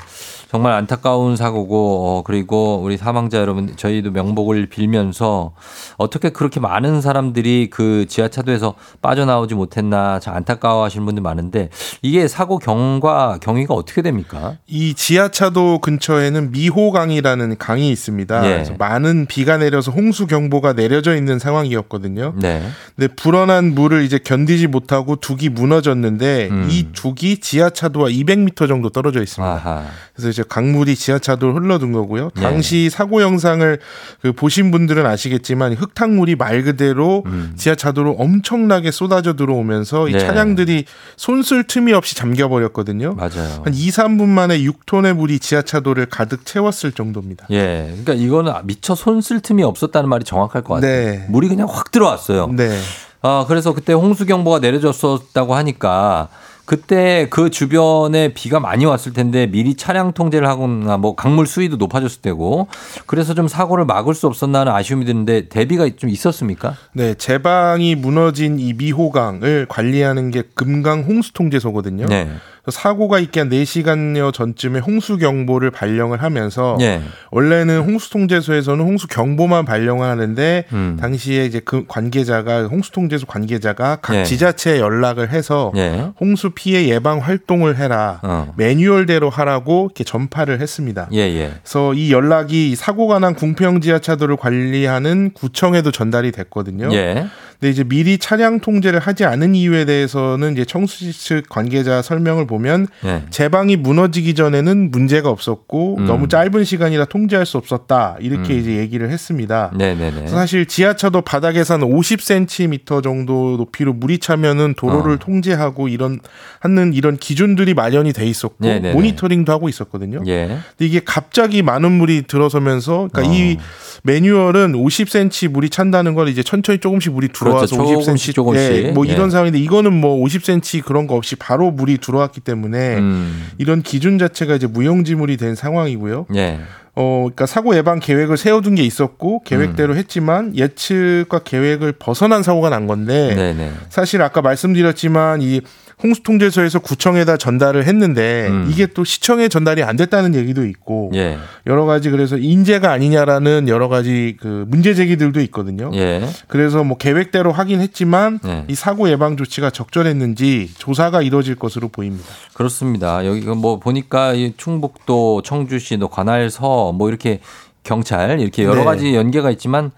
정말 안타까운 사고고, 어, 그리고 우리 사망자 여러분, 저희도 명복을 빌면서 어떻게 그렇게 많은 사람들이 그 지하차도에서 빠져나오지 못했나 참 안타까워 하시는 분들 많은데 이게 사고 경과, 경위가 어떻게 됩니까? 이 지하차도 근처에는 미호강이라는 강이 있습니다. 예. 그래서 많은 비가 내려서 홍수 경보가 내려져 있는 상황이었거든요. 네. 근데 불어난 물을 이제 견디지 못하고 둑이 무너졌는데 음. 이 둑이 지하차도와 200m 정도 떨어져 있습니다. 아하. 그래서 이제 강물이 지하차도를 흘러든 거고요. 네. 당시 사고 영상을 그 보신 분들은 아시겠지만 흙탕물이 말 그대로 음. 지하차도로 엄청나게 쏟아져 들어오면서 이 네. 차량들이 손쓸 틈이 없이 잠겨 버렸거든요. 맞아요. 한 2, 3분 만에 6톤의 물이 지하차도를 가득 채웠을 정도입니다. 예. 그러니까 이거는 미처 손쓸 틈이 없었다는 말이 정확할 것 같아요. 네. 물이 그냥 확 들어왔어요. 네. 아, 그래서 그때 홍수 경보가 내려졌었다고 하니까 그때 그 주변에 비가 많이 왔을 텐데 미리 차량 통제를 하거나 뭐 강물 수위도 높아졌을 때고 그래서 좀 사고를 막을 수 없었나 하는 아쉬움이 드는데 대비가 좀 있었습니까? 네, 제방이 무너진 이 미호강을 관리하는 게 금강 홍수 통제소거든요. 네. 사고가 있기 한 4시간여 전쯤에 홍수 경보를 발령을 하면서 예. 원래는 홍수 통제소에서는 홍수 경보만 발령을 하는데 음. 당시에 이제 그 관계자가 홍수 통제소 관계자가 각 예. 지자체에 연락을 해서 예. 홍수 피해 예방 활동을 해라. 어. 매뉴얼대로 하라고 이렇게 전파를 했습니다. 예, 예. 그래서 이 연락이 사고가 난 궁평 지하차도를 관리하는 구청에도 전달이 됐거든요. 예. 근데 이제 미리 차량 통제를 하지 않은 이유에 대해서는 이제 청수시 측 관계자 설명을 보면 예. 제방이 무너지기 전에는 문제가 없었고 음. 너무 짧은 시간이라 통제할 수 없었다 이렇게 음. 이제 얘기를 했습니다. 네네네. 사실 지하차도 바닥에서 한 50cm 정도 높이로 물이 차면은 도로를 어. 통제하고 이런 하는 이런 기준들이 마련이 돼 있었고 네네네. 모니터링도 하고 있었거든요. 예. 근데 이게 갑자기 많은 물이 들어서면서 그러니까 어. 이 매뉴얼은 50cm 물이 찬다는 걸 이제 천천히 조금씩 물이 들어 그렇죠. 50cm 조금씩. 예, 뭐 예. 이런 상황인데 이거는 뭐 50cm 그런 거 없이 바로 물이 들어왔기 때문에 음. 이런 기준 자체가 이제 무용지물이 된 상황이고요. 예. 어, 그러니까 사고 예방 계획을 세워둔 게 있었고 음. 계획대로 했지만 예측과 계획을 벗어난 사고가 난 건데 네네. 사실 아까 말씀드렸지만 이 홍수통제소에서 구청에다 전달을 했는데 음. 이게 또 시청에 전달이 안 됐다는 얘기도 있고 예. 여러 가지 그래서 인재가 아니냐라는 여러 가지 그 문제 제기들도 있거든요. 예. 그래서 뭐 계획대로 하긴 했지만 네. 이 사고 예방 조치가 적절했는지 조사가 이뤄질 것으로 보입니다. 그렇습니다. 여기 뭐 보니까 이 충북도, 청주시, 또 관할서 뭐 이렇게 경찰 이렇게 여러 네. 가지 연계가 있지만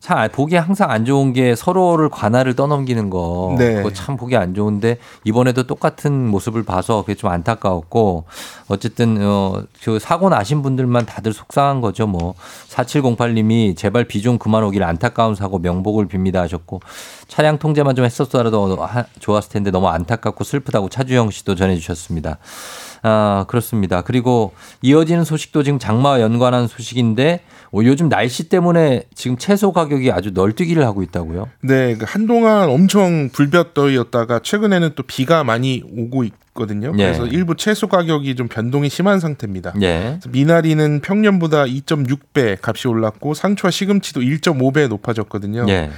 참 보기 항상 안 좋은 게 서로를 관할을 떠넘기는 거. 네. 그거 참 보기 안 좋은데 이번에도 똑같은 모습을 봐서 그게 좀 안타까웠고 어쨌든 어그 사고 나신 분들만 다들 속상한 거죠. 뭐 4708님이 제발 비 좀 그만 오길 안타까운 사고 명복을 빕니다 하셨고 차량 통제만 좀 했었더라도 하- 좋았을 텐데 너무 안타깝고 슬프다고 차주영 씨도 전해 주셨습니다. 아, 그렇습니다. 그리고 이어지는 소식도 지금 장마와 연관한 소식인데 어, 요즘 날씨 때문에 지금 채소 가격이 아주 널뛰기를 하고 있다고요? 네, 그 한동안 엄청 불볕더위였다가 최근에는 또 비가 많이 오고 있거든요. 예. 그래서 일부 채소 가격이 좀 변동이 심한 상태입니다. 예. 미나리는 평년보다 2.6배 값이 올랐고 상추와 시금치도 1.5배 높아졌거든요. 예.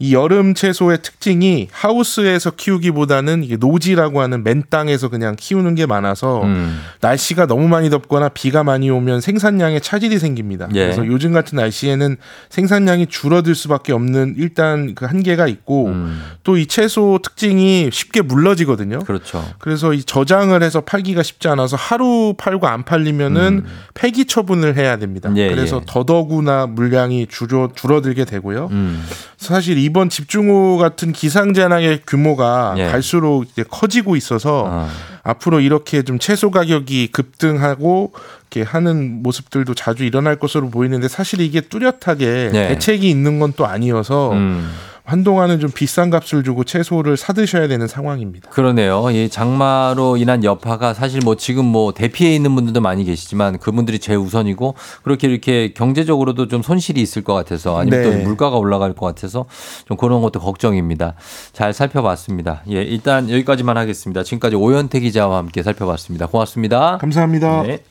이 여름 채소의 특징이 하우스에서 키우기보다는 이게 노지라고 하는 맨 땅에서 그냥 키우는 게 많아서 음. 날씨가 너무 많이 덥거나 비가 많이 오면 생산량에 차질이 생깁니다. 예. 그래서 요즘 같은 날씨에는 생산량이 줄어들 수밖에 없는 일단 그 한계가 있고 음. 또이 채소 특징이 쉽게 물러지거든요. 그렇죠. 그래서 이 저장을 해서 팔기가 쉽지 않아서 하루 팔고 안 팔리면은 폐기 처분을 해야 됩니다. 음. 예, 그래서 예. 더더구나 물량이 줄어 줄어들게 되고요. 음. 사실 이번 집중호우 같은 기상재난의 규모가 예. 갈수록 이제 커지고 있어서 어. 앞으로 이렇게 좀 채소 가격이 급등하고 이렇게 하는 모습들도 자주 일어날 것으로 보이는데 사실 이게 뚜렷하게 네. 대책이 있는 건 또 아니어서 음. 한동안은 좀 비싼 값을 주고 채소를 사드셔야 되는 상황입니다. 그러네요. 이 장마로 인한 여파가 사실 뭐 지금 뭐 대피해 있는 분들도 많이 계시지만 그분들이 제일 우선이고 그렇게 이렇게 경제적으로도 좀 손실이 있을 것 같아서 아니면 네. 또 물가가 올라갈 것 같아서 좀 그런 것도 걱정입니다. 잘 살펴봤습니다. 예, 일단 여기까지만 하겠습니다. 지금까지 오현태 기자와 함께 살펴봤습니다. 고맙습니다. 감사합니다. 네.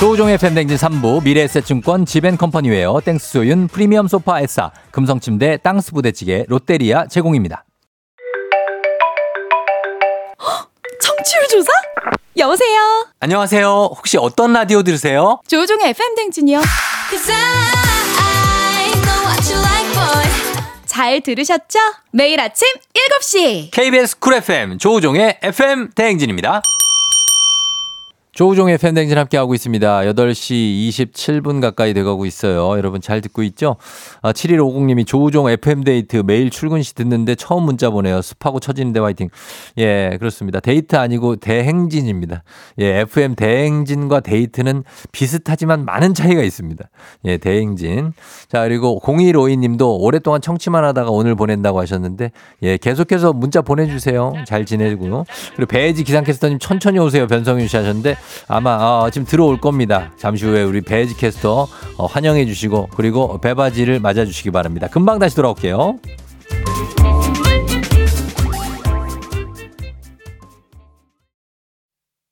조우종의 팬댕진 3부 미래에셋증권 지벤컴퍼니웨어 땡스소윤 프리미엄 소파 에싸 금성침대 땅스 부대찌개 롯데리아 제공입니다. 청취율 조사? 여보세요? 안녕하세요. 혹시 어떤 라디오 들으세요? 조우종의 FM 댕진이요. 잘 들으셨죠? 매일 아침 7시. KBS 쿨 FM 조우종의 FM 대행진입니다. 조우종의 FM댕진 함께하고 있습니다. 8시 27분 가까이 돼가고 있어요. 여러분 잘 듣고 있죠? 아, 7150님이 조우종 FM대행진 매일 출근 시 듣는데 처음 문자 보내요. 습하고 처지는데 화이팅. 예, 그렇습니다. 데이트 아니고 대행진입니다. 예, FM 대행진과 데이트는 비슷하지만 많은 차이가 있습니다. 예, 대행진. 자, 그리고 0152님도 오랫동안 청취만 하다가 오늘 보낸다고 하셨는데 예, 계속해서 문자 보내주세요. 잘 지내고요. 그리고 배지 기상캐스터님 천천히 오세요. 변성윤 씨 하셨는데 아마 어, 지금 들어올 겁니다. 잠시 후에 우리 배지 캐스터 어, 환영해 주시고 그리고 배바지를 맞아 주시기 바랍니다. 금방 다시 돌아올게요.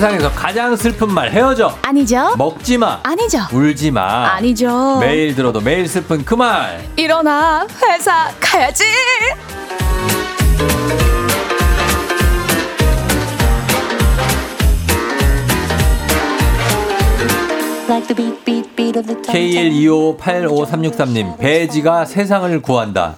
세상에서 가장 슬픈 말 헤어져. 아니죠? 먹지 마. 아니죠. 울지 마. 아니죠. 매일 들어도 매일 슬픈 그 말. 일어나 회사 가야지. K125853633님 배지가 세상을 구한다.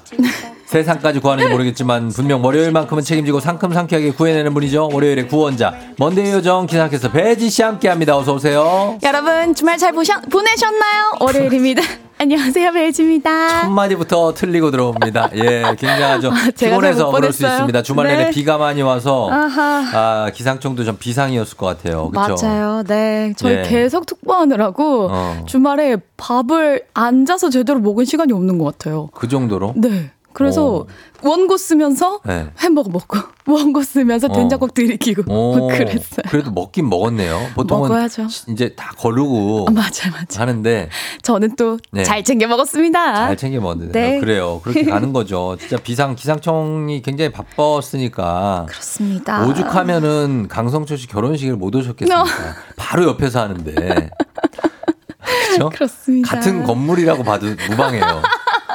세상까지 구하는지 모르겠지만 분명 월요일만큼은 책임지고 상큼 상쾌하게 구해내는 분이죠. 월요일의 구원자 먼데이 요정 기상캐서 배지 씨 함께합니다. 어서 오세요. 여러분 주말 잘 보셨, 보내셨나요? 월요일입니다. 안녕하세요 배지입니다. 첫 마디부터 틀리고 들어옵니다. 예, 굉장하죠. 아, 피곤해서 그럴 수. 있습니다. 주말 내내 네. 비가 많이 와서 아하. 아, 기상청도 좀 비상이었을 것 같아요. 그렇죠? 맞아요. 네. 저희 예. 계속 특보하느라고 어. 주말에 밥을 앉아서 제대로 먹은 시간이 없는 것 같아요. 그 정도로? 네. 그래서 오. 원고 쓰면서 네. 햄버거 먹고 원고 쓰면서 어. 된장국 들이키고 오, 그랬어요. 그래도 먹긴 먹었네요. 보통은 먹어야죠. 이제 다 거르고 아, 맞아요, 맞아요. 하는데 저는 또 네. 잘 챙겨 먹었습니다. 잘 챙겨 먹는데 네. 그래요. 그렇게 가는 거죠. 진짜 비상 기상청이 굉장히 바빴으니까 그렇습니다. 오죽하면은 강성철 씨 결혼식을 못 오셨겠습니까? 바로 옆에서 하는데. 그렇죠? 그렇습니다. 같은 건물이라고 봐도 무방해요.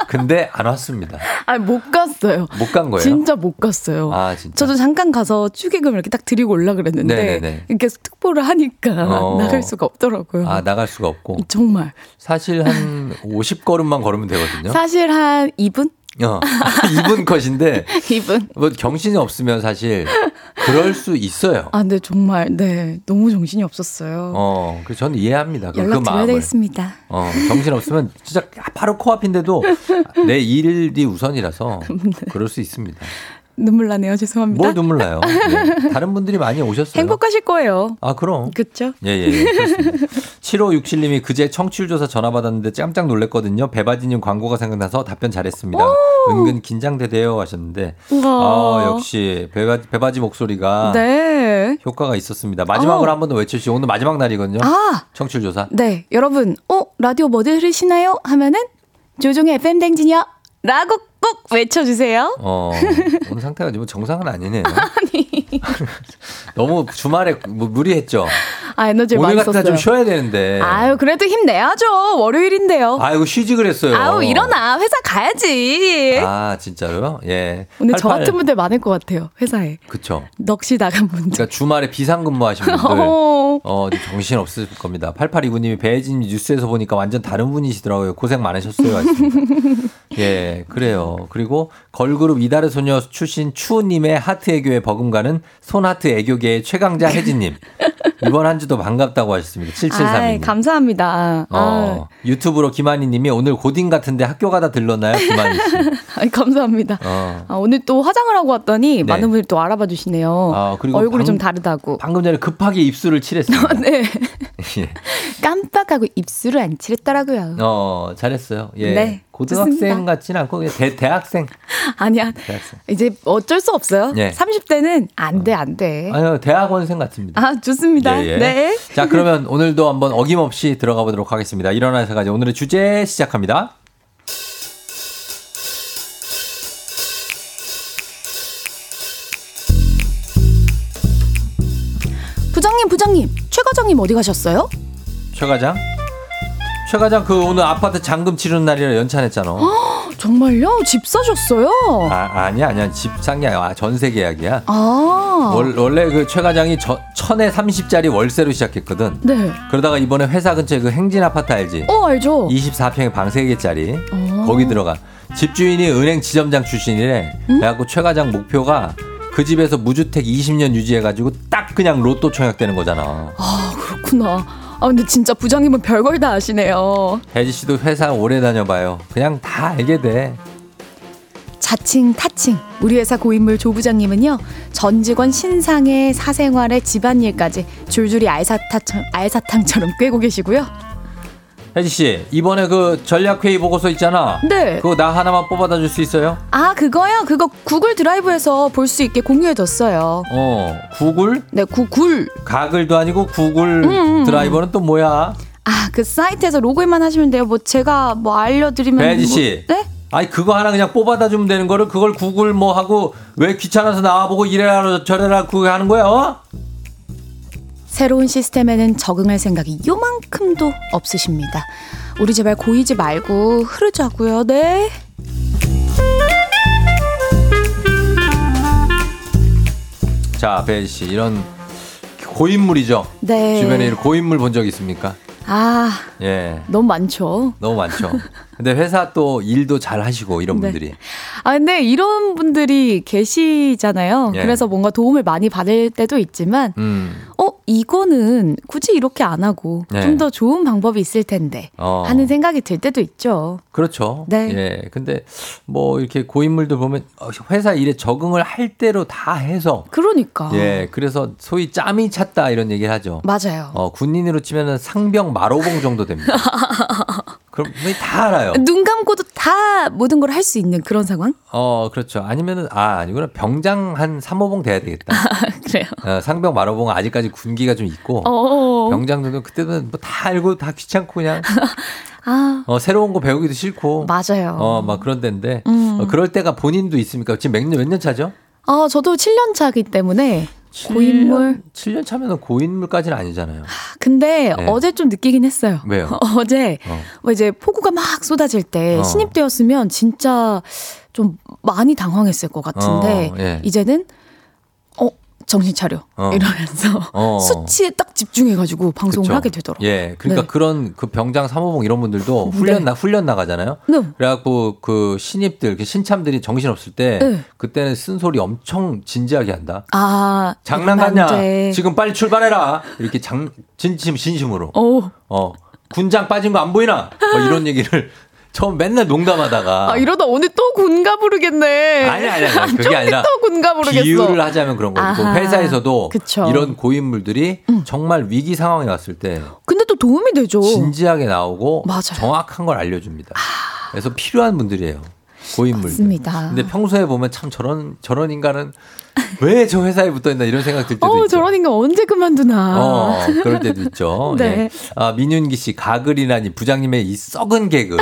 근데 안 왔습니다. 아, 못 갔어요. 못 간 거예요. 진짜 못 갔어요. 아, 진짜. 저도 잠깐 가서 축의금 이렇게 딱 드리고 올라 그랬는데 네네네. 계속 특보를 하니까 어. 나갈 수가 없더라고요. 아, 나갈 수가 없고. 정말. 사실 한 50걸음만 걸으면 되거든요. 사실 한 2분? 어, 2분 컷인데 2분. 뭐 정신이 없으면 사실 그럴 수 있어요. 아, 근데 정말 네 너무 정신이 없었어요. 어, 그래서 저는 이해합니다. 그, 연락 그 드려야. 되겠습니다. 어, 정신 없으면 진짜 바로 코앞인데도 내 일이 우선이라서 그럴 수 있습니다. 눈물 나네요. 죄송합니다. 뭘 눈물 나요? 네. 다른 분들이 많이 오셨어요. 행복하실 거예요. 아, 그럼. 그렇죠? 예, 예, 예. 그렇습니다. 7567님이 그제 청취율조사 전화 받았는데 깜짝 놀랐거든요. 배바지님 광고가 생각나서 답변 잘했습니다. 은근 긴장되대요 하셨는데. 아, 역시 배바, 배바지 목소리가 네. 효과가 있었습니다. 마지막으로 어. 한번 더 외쳐주시죠. 오늘 마지막 날이거든요. 아, 청취율조사. 네. 여러분, 어, 라디오 뭐 들으시나요? 하면은 조종의 FM 댕진이요. 라고 꼭 외쳐주세요. 어, 오늘 상태가 뭐 정상은 아니네요. 너무 주말에 뭐 무리했죠. 아, 에너지를 오늘 썼어요. 날좀 쉬어야 되는데. 아유, 그래도 힘내야죠. 월요일인데요. 아이고 쉬지 그랬어요. 아우, 일어나. 회사 가야지. 아 진짜로요? 예. 오늘 저88 같은 분들 많을 것 같아요. 회사에. 그쵸. 넋이 나간 분들. 그러니까 주말에 비상근무하신 분들 어. 어, 좀 정신 없을 겁니다. 8829님이 배혜진 뉴스에서 보니까 완전 다른 분이시더라고요. 고생 많으셨어요. 예, 그래요. 그리고 걸그룹 이달의 소녀 출신 추우님의 하트 애교에 버금가는 손하트 애교계의 최강자 혜진님. 이번 한 주도 반갑다고 하셨습니다. 7732님. 아이, 감사합니다. 아, 어, 유튜브로 김한희 님이 오늘 고딩 같은데 학교 가다 들렀나요? 김한희 씨. 아이, 감사합니다. 어. 아, 오늘 또 화장을 하고 왔더니 네. 많은 분들이 또 알아봐 주시네요. 아, 그리고 얼굴이 방- 좀 다르다고. 방금 전에 급하게 입술을 칠했습니다. 네. 예. 깜빡하고 입술을 안 칠했더라고요. 어, 잘했어요. 예. 네, 고등학생. 같지는 않고 대, 대학생. 아니야. 대학생. 이제 어쩔 수 없어요. 예. 30대는 안 돼, 안 돼. 아유, 대학원생 같습니다. 아, 좋습니다. 예, 예. 네. 자, 그러면 오늘도 한번 어김없이 들어가 보도록 하겠습니다. 일어나서 가지 오늘의 주제 시작합니다. 부장님, 부장님. 최 과장님 어디 가셨어요? 최 과장? 최 과장 그 오늘 아파트 잔금 치르는 날이라 연찬했잖아. 정말요? 집 사셨어요? 아, 아니야, 아니야. 집 산 게 아니야. 아, 전세 계약이야. 아. 월, 원래 그 최 과장이 저, 천에 30짜리 월세로 시작했거든. 네. 그러다가 이번에 회사 근처에 그 행진 아파트 알지? 어, 알죠. 24평에 방 3개짜리. 어. 거기 들어가. 집주인이 은행 지점장 출신이래. 그래갖고 최 과장 목표가 그 집에서 무주택 20년 유지해가지고 딱 그냥 로또 청약되는 거잖아. 아, 그렇구나. 아, 근데 진짜 부장님은 별걸 다 아시네요. 혜지 씨도 회사 오래 다녀봐요. 그냥 다 알게 돼. 자칭 타칭 우리 회사 고인물 조 부장님은요 전 직원 신상의 사생활에 집안일까지 줄줄이 알사탕, 알사탕처럼 꿰고 계시고요 혜지 씨 이번에 그 전략회의 보고서 있잖아. 네. 그거 나 하나만 뽑아다 줄 수 있어요? 아 그거요 그거 구글 드라이브에서 볼 수 있게 공유해뒀어요 어 구글? 네 구글 가글도 아니고 구글 음, 음, 드라이버는 또 뭐야? 아 그 사이트에서 로그인만 하시면 돼요 뭐 제가 뭐 알려드리면 혜지 씨. 뭐, 네? 아니 그거 하나 그냥 뽑아다 주면 되는 거를 그걸 구글 뭐 하고 왜 귀찮아서 나와보고 이래라 저래라 그거 하는 거야? 어? 새로운 시스템에는 적응할 생각이 요만큼도 없으십니다. 우리 제발 고이지 말고 흐르자고요. 네. 자 배지 씨 이런 고인물이죠. 네. 주변에 고인물 본 적 있습니까? 아, 예. 너무 많죠. 너무 많죠. 근데 회사 또 일도 잘 하시고 이런 네. 분들이. 아, 근데 이런 분들이 계시잖아요. 예. 그래서 뭔가 도움을 많이 받을 때도 있지만, 음. 어, 이거는 굳이 이렇게 안 하고 네. 좀더 좋은 방법이 있을 텐데 어. 하는 생각이 들 때도 있죠. 그렇죠. 네. 예. 근데 뭐 이렇게 고인물들 보면 어, 회사 일에 적응을 할 대로 다 해서 그러니까. 예. 그래서 소위 짬이 찼다 이런 얘기를 하죠. 맞아요. 어, 군인으로 치면은 상병 마로봉 정도 됩니다. 그럼 다 알아요. 눈 감고도 다 모든 걸 할 수 있는 그런 상황? 어, 그렇죠. 아니면은 아, 아니구나. 병장 한 3호봉 돼야 되겠다. 그래요. 어, 상병 마로봉은 아직까지 군기가 좀 있고 어. 병장들도 그때는 뭐 다 알고 다 귀찮고 그냥 아, 어, 새로운 거 배우기도 싫고 맞아요. 어, 막 그런 데인데 음. 어, 그럴 때가 본인도 있습니까? 지금 몇년 몇 년 차죠? 어, 저도 7년 차기 때문에 고인물. 7년 차면은 고인물까지는 아니잖아요. 근데 네. 어제 좀 느끼긴 했어요. 왜요? 어제 어. 뭐 이제 폭우가 막 쏟아질 때 어. 신입 때였으면 진짜 좀 많이 당황했을 것 같은데 어, 예. 이제는 어 정신 차려 어. 이러면서 어. 수치에 딱 집중해가지고 방송을 그쵸. 하게 되더라고. 요 예, 그러니까 네. 그런 그 병장 3호봉 이런 분들도 네. 훈련 나 훈련 나가잖아요. 네. 그래갖고 그 신입들, 그 신참들이 정신 없을 때 네. 그때는 쓴소리 엄청 진지하게 한다. 아 장난 같냐? 돼. 지금 빨리 출발해라. 이렇게 장 진심 진심으로. 어. 어 군장 빠진 거 안 보이나? 뭐 이런 얘기를 처음 맨날 농담하다가 아 이러다 오늘 또 군가 부르겠네. 아니 아니 아니 그게 좀 아니라 또 군가 부르겠어. 비유를 하자면 그런 거고 아하. 회사에서도 그쵸. 음. 이런 고인물들이 정말 위기 상황에 왔을 때 근데 또 도움이 되죠. 진지하게 나오고 맞아요. 정확한 걸 알려줍니다. 그래서 필요한 분들이에요. 고인물. 맞습니다. 근데 평소에 보면 참 저런 저런 인간은 왜 저 회사에 붙어 있나 이런 생각 들 때도 어 있죠. 저런 인간 언제 그만두나. 어, 그럴 때도 있죠. 네. 예. 아, 민윤기 씨, 가글이라니 부장님의 이 썩은 개그.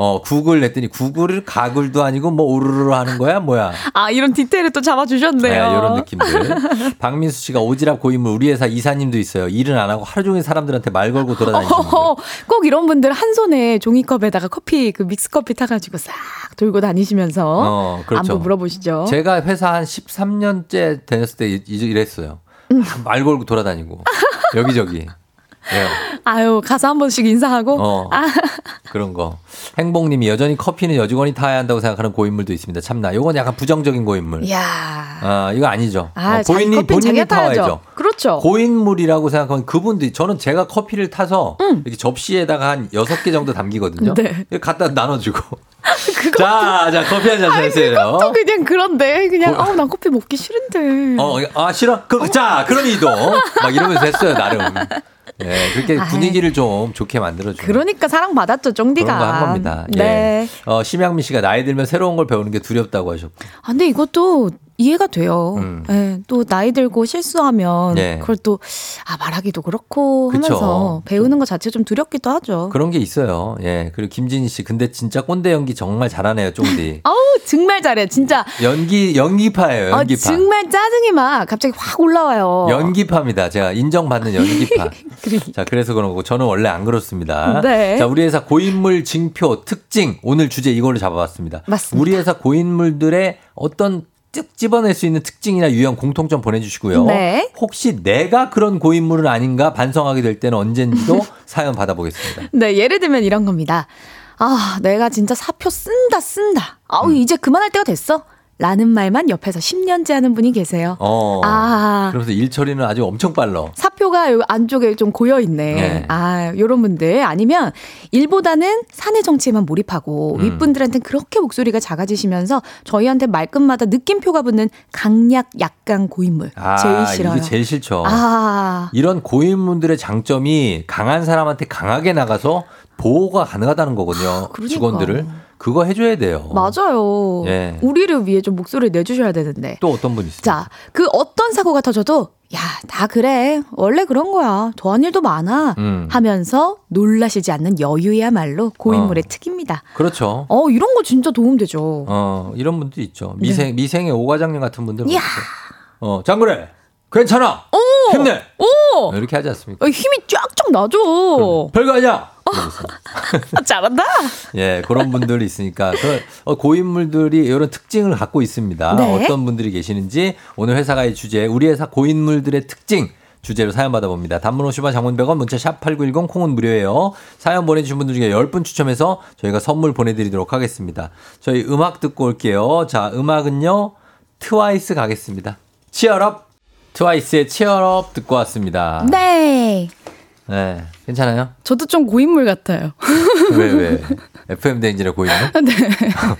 어, 구글 냈더니 구글을 가글도 아니고 뭐 우르르 하는 거야? 뭐야? 아 이런 디테일을 또 잡아주셨네요. 네, 이런 느낌들. 박민수 씨가 오지랖 고인물 우리 회사 이사님도 있어요. 일은 안 하고 하루 종일 사람들한테 말 걸고 돌아다니시는 분. 어허, 꼭 이런 분들 한 손에 종이컵에다가 커피 그 믹스 커피 타가지고 싹 돌고 다니시면서 어, 그렇죠. 안부 물어보시죠. 제가 회사 한 13년째 다녔을 때 이- 이랬어요. 음. 말 걸고 돌아다니고 여기저기. 예. 아유 가서 한 번씩 인사하고. 어. 아, 그런 거. 행복님이 여전히 커피는 여직원이 타야 한다고 생각하는 고인물도 있습니다. 참나. 요건 약간 부정적인 고인물. 이야. 아, 이거 아니죠. 아, 어, 본인이, 본인이 타야죠. 그렇죠. 고인물이라고 생각하면 그분들이 저는 제가 커피를 타서 이렇게 접시에다가 한 여섯 개 정도 담기거든요. 네. 갖다 나눠주고. 자, 자, 커피 한잔 하세요. 또 그냥 그런데 그냥 고- 어우 난 커피 먹기 싫은데. 어, 아, 싫어? 그, 자, 그럼 이동. 막 이러면서 했어요, 나름. 예, 그렇게 아이. 분위기를 좀 좋게 만들어주는. 그러니까 사랑 받았죠 쫑디가. 그런 거한 겁니다. 네. 예. 어, 심양미 씨가 나이 들면 새로운 걸 배우는 게 두렵다고 하셨고. 아, 근데 이것도 이해가 돼요. 음. 예, 또 나이 들고 실수하면 네. 그걸 또 아, 말하기도 그렇고 그쵸. 하면서 배우는 것 자체 좀 두렵기도 하죠. 그런 게 있어요. 예. 그리고 김진희 씨, 근데 진짜 꼰대 연기 정말 잘하네요, 쫑디. 아우 정말 잘해 진짜. 연기, 연기파예요, 아, 연기파. 정말 짜증이 막 갑자기 확 올라와요. 연기파입니다. 제가 인정받는 연기파. 자, 그래서 그런 거고 저는 원래 안 그렇습니다. 네. 자, 우리 회사 고인물 징표 특징 오늘 주제 이걸로 잡아봤습니다. 맞습니다. 우리 회사 고인물들의 어떤 쭉 집어낼 수 있는 특징이나 유형 공통점 보내주시고요. 네. 혹시 내가 그런 고인물은 아닌가 반성하게 될 때는 언젠지도 사연 받아보겠습니다. 네, 예를 들면 이런 겁니다. 아, 내가 진짜 사표 쓴다, 쓴다. 아우, 음. 이제 그만할 때가 됐어. 라는 말만 옆에서 10년째 하는 분이 계세요. 어. 아. 그러면서 일 처리는 아주 엄청 빨라. 사표가 요 안쪽에 좀 고여 있네. 네. 아, 요런 분들 아니면 일보다는 사내 정치에만 몰입하고 음. 윗분들한테는 그렇게 목소리가 작아지시면서 저희한테 말끝마다 느낌표가 붙는 강약 약간 고인물 아, 제일 싫어요. 이게 제일 싫죠. 아. 이런 고인물들의 장점이 강한 사람한테 강하게 나가서 보호가 가능하다는 거거든요. 그러니까. 직원들을. 그거 해줘야 돼요. 맞아요. 예. 우리를 위해 좀 목소리를 내주셔야 되는데. 또 어떤 분 있어요? 자, 그 어떤 사고가 터져도 야, 다 그래. 원래 그런 거야. 더한 일도 많아. 음. 하면서 놀라시지 않는 여유야말로 고인물의 특입니다. 그렇죠. 어, 이런 거 진짜 도움되죠. 어, 이런 분도 있죠. 미생, 미생의 오과장님 같은 분들. 네. 이야. 어, 장그래! 괜찮아! 오! 힘내! 오! 이렇게 하지 않습니까? 어, 힘이 쫙쫙 나죠. 별거 아니야! 아, 잘한다. 예, 그런 분들이 있으니까 그 어, 고인물들이 이런 특징을 갖고 있습니다. 네. 어떤 분들이 계시는지 오늘 회사가의 주제 우리 회사 고인물들의 특징 주제로 사연 받아봅니다. 단문 50원 장문 100원 문자 샵 8910 콩은 무료예요. 사연 보내주신 분들 중에 10분 추첨해서 저희가 선물 보내드리도록 하겠습니다. 저희 음악 듣고 올게요. 자, 음악은요. 트와이스 가겠습니다. 치얼업! 트와이스의 치얼업 듣고 왔습니다. 네. 네. 괜찮아요? 저도 좀 고인물 같아요. 왜, 왜? FM 대행진의 고인물? 네.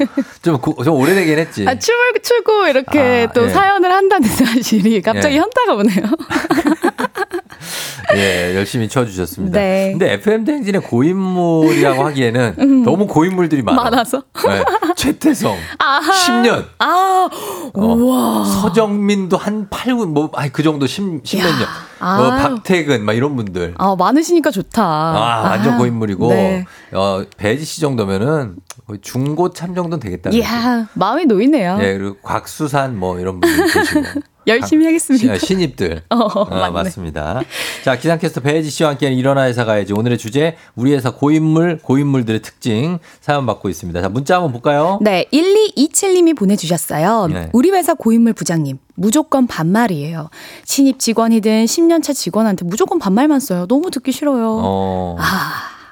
좀, 고- 좀 오래되긴 했지. 아, 춤을 추고 이렇게 아, 또 예. 사연을 한다는 사실이 갑자기 예. 현타가 오네요. 예, 열심히 쳐주셨습니다. 네. 근데 FM 대행진의 고인물이라고 하기에는 너무 고인물들이 많아. 많아서. 네. 최태성, 아하. 10년. 아, 어, 우와. 서정민도 한 8분, 뭐, 아니, 그 정도 10, 10몇 년. 아. 어, 박태근, 막 이런 분들. 아, 많으시니까 좋다. 아, 완전 고인물이고. 네. 어, 배지 씨 정도면은 거의 중고 참 정도는 되겠다. 이야, 마음이 놓이네요. 예, 그리고 곽수산 뭐 이런 분들 계시고. 열심히 하겠습니다. 신- 신입들. 어, 어. 맞습니다. 자, 기상캐스터 배혜지 씨와 함께하는 일어나 회사 가야지. 오늘의 주제, 우리 회사 고인물, 고인물들의 특징 사연 받고 있습니다. 자, 문자 한번 볼까요? 네, 1227님이 보내주셨어요. 네. 우리 회사 고인물 부장님, 무조건 반말이에요. 신입 직원이든 10년차 직원한테 무조건 반말만 써요. 너무 듣기 싫어요. 어, 아,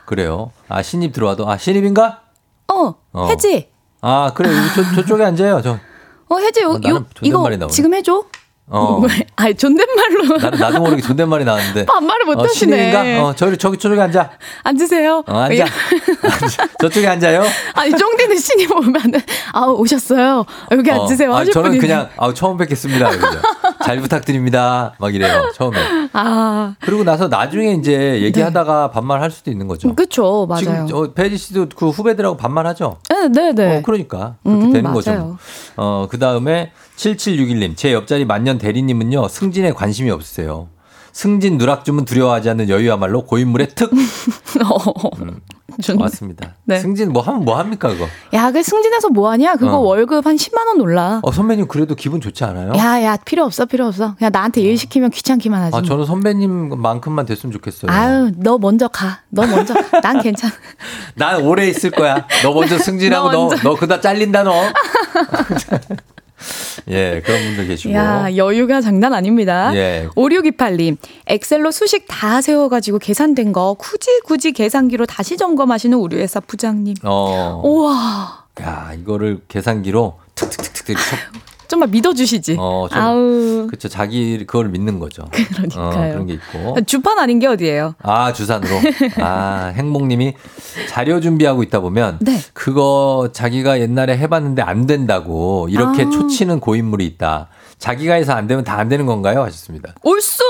그래요. 아, 신입 들어와도, 아, 신입인가? 어, 어. 혜지. 아, 그래. 저, 저쪽에 앉아요. 저. 어, 혜지, 요, 어, 요, 이거. 지금 해줘. 어. 왜? 아니, 존댓말로. 나도, 나도 모르게 존댓말이 나왔는데. 반말을 못 어, 하시네. 신입인가? 어, 저기, 저기, 저쪽에 앉아. 앉으세요. 어, 앉아. 저쪽에 앉아요. 아니, 쫑디는 신입 오면은, 아 오셨어요. 여기 어, 앉으세요. 아, 저는 분이 그냥, 아, 처음 뵙겠습니다. 잘 부탁드립니다. 막 이래요. 처음에. 아, 그리고 나서 나중에 이제 얘기하다가 반말할 수도 있는 거죠. 그쵸, 맞아요. 지금 어, 배지 씨도 그 후배들하고 반말하죠. 네, 네, 네. 어, 그러니까 그렇게 음, 되는 맞아요. 거죠. 어, 그 다음에 7761님, 제 옆자리 만년 대리님은요, 승진에 관심이 없으세요. 승진 누락 주문 두려워하지 않는 여유야말로 고인물의 특. 음, 좋네. 맞습니다. 네. 승진 뭐 하면 뭐 합니까, 그거? 야, 그 승진해서 뭐 하냐? 그거 어. 월급 한 10만 원 올라. 어, 선배님 그래도 기분 좋지 않아요? 야, 야, 필요 없어, 필요 없어. 그냥 나한테 일 시키면 귀찮기만 하지. 아, 뭐. 저는 선배님만큼만 됐으면 좋겠어요. 아유, 너 먼저 가. 너 먼저. 난 괜찮아. 난 오래 있을 거야. 너 먼저 승진하고 너 너, 먼저. 너 그다 잘린다, 너. 예, 그런 분들 계시고. 야, 여유가 장난 아닙니다. 예. 5628님, 엑셀로 수식 다 세워가지고 계산된 거 굳이 굳이 계산기로 다시 점검하시는 우리 회사 부장님. 어. 우와, 야, 이거를 계산기로 툭툭툭툭. 좀만 믿어주시지. 어, 좀, 아우, 그쵸. 자기 그걸 믿는 거죠. 그러니까요. 어, 그런 게 있고. 주판 아닌 게 어디예요? 아, 주산으로. 아, 행복님이 자료 준비하고 있다 보면 네. 그거 자기가 옛날에 해봤는데 안 된다고 이렇게 아. 초치는 고인물이 있다. 자기가 해서 안 되면 다 안 되는 건가요? 하셨습니다. 옳수!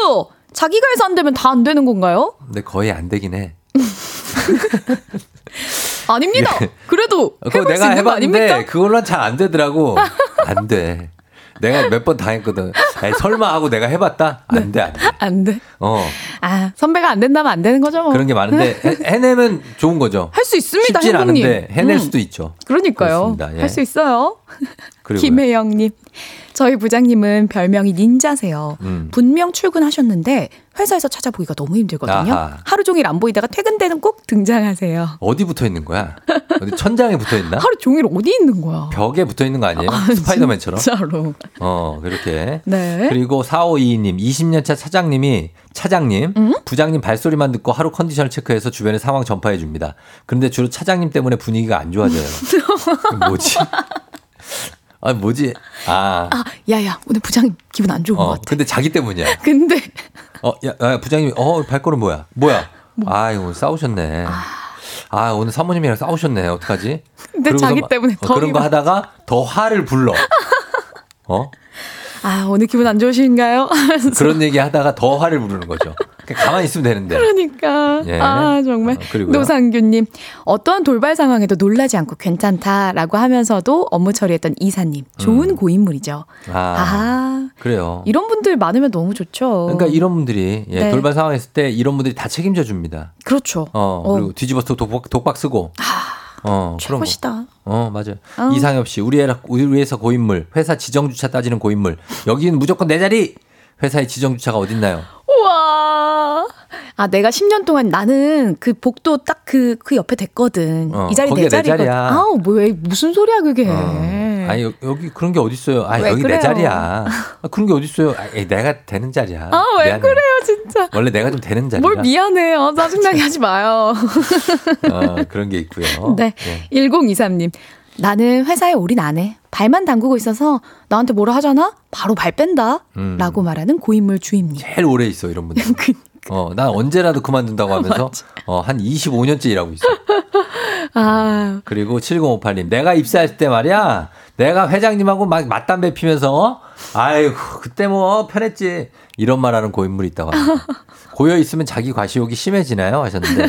자기가 해서 안 되면 다 안 되는 건가요? 근데 거의 안 되긴 해. 아닙니다. 그래도 예. 그거 해볼 수 내가 있는 거 해봤는데 아닙니까? 그걸로는 잘 안 되더라고. 안 돼. 내가 몇 번 당했거든. 에이, 설마 하고 내가 해봤다? 안 돼, 안 돼. 안 돼. 어, 아, 선배가 안 된다면 안 되는 거죠. 뭐. 그런 게 많은데 해, 해내면 좋은 거죠. 할 수 있습니다, 쉽진 행복님. 않은데 해낼 음. 수도 있죠. 그러니까요. 예. 할수 있어요. 김혜영님. 저희 부장님은 별명이 닌자세요. 음. 분명 출근하셨는데 회사에서 찾아보기가 너무 힘들거든요. 아하. 하루 종일 안 보이다가 퇴근 때는 꼭 등장하세요. 어디 붙어 있는 거야? 어디 천장에 붙어 있나? 하루 종일 어디 있는 거야? 벽에 붙어 있는 거 아니에요? 아, 스파이더맨처럼? 진짜로. 어, 그렇게. 네. 그리고 4522님, 20년차 차장님이, 차장님, 음? 부장님 발소리만 듣고 하루 컨디션을 체크해서 주변에 상황 전파해 줍니다. 그런데 주로 차장님 때문에 분위기가 안 좋아져요. 뭐지? 아, 뭐지? 아. 아, 야야, 오늘 부장님 기분 안 좋은 것 어, 같아. 근데 자기 때문이야. 근데 어, 야, 야 부장님, 어, 발걸음 뭐야? 뭐야? 아이, 오늘 싸우셨네. 아, 오늘 사모님이랑 싸우셨네. 어떡하지? 근데 자기 막- 때문에 어, 더 그런 거 하다가 더 화를 불러. 어? 아, 오늘 기분 안 좋으신가요? 그런 얘기 하다가 더 화를 부르는 거죠. 가만히 있으면 되는데. 그러니까. 예. 아, 정말. 어? 노상규님, 어떠한 돌발 상황에도 놀라지 않고 괜찮다라고 하면서도 업무 처리했던 이사님. 좋은 고인물이죠. 음. 아, 아, 그래요. 이런 분들 많으면 너무 좋죠. 그러니까 이런 분들이 예, 네. 돌발 상황 있을 때 이런 분들이 다 책임져 줍니다. 그렇죠. 어, 어. 그리고 뒤집어서 독박, 독박 쓰고. 어, 그런 거. 최고시다. 어, 맞아요. 어. 이상엽 씨, 우리 애- 우리 회사 고인물, 회사 지정주차 따지는 고인물. 여기는 무조건 내 자리! 회사의 지정 주차가 어딨나요? 우와. 아, 내가 10년 동안 나는 그 복도 딱 그, 그 옆에 됐거든. 어, 이 자리 내내 자리거든. 아우, 뭐, 왜, 무슨 소리야, 그게. 어. 아니, 여- 여기 그런 게 어딨어요. 아, 왜 여기 그래요? 내 자리야. 아, 그런 게 어딨어요. 아, 내가 되는 자리야. 아, 왜 미안해. 그래요, 진짜. 원래 내가 좀 되는 자리야. 뭘 미안해요. 짜증나게 하지 마요. 어, 그런 게 있고요. 네. 1023님. 나는 회사에 올인 안 해. 발만 담그고 있어서 나한테 뭐라 하잖아? 바로 발 뺀다. 음. 라고 말하는 고인물 주임님. 제일 오래 있어, 이런 분들. 그러니까. 어, 난 언제라도 그만둔다고 하면서 어, 한 25년째 일하고 있어. 아, 그리고 7058님, 내가 입사했을 때 말이야, 내가 회장님하고 막 맞담배 피면서, 어? 아이고, 그때 뭐 편했지. 이런 말 하는 고인물이 있다고 합니다. 고여 있으면 자기 과시욕이 심해지나요? 하셨는데,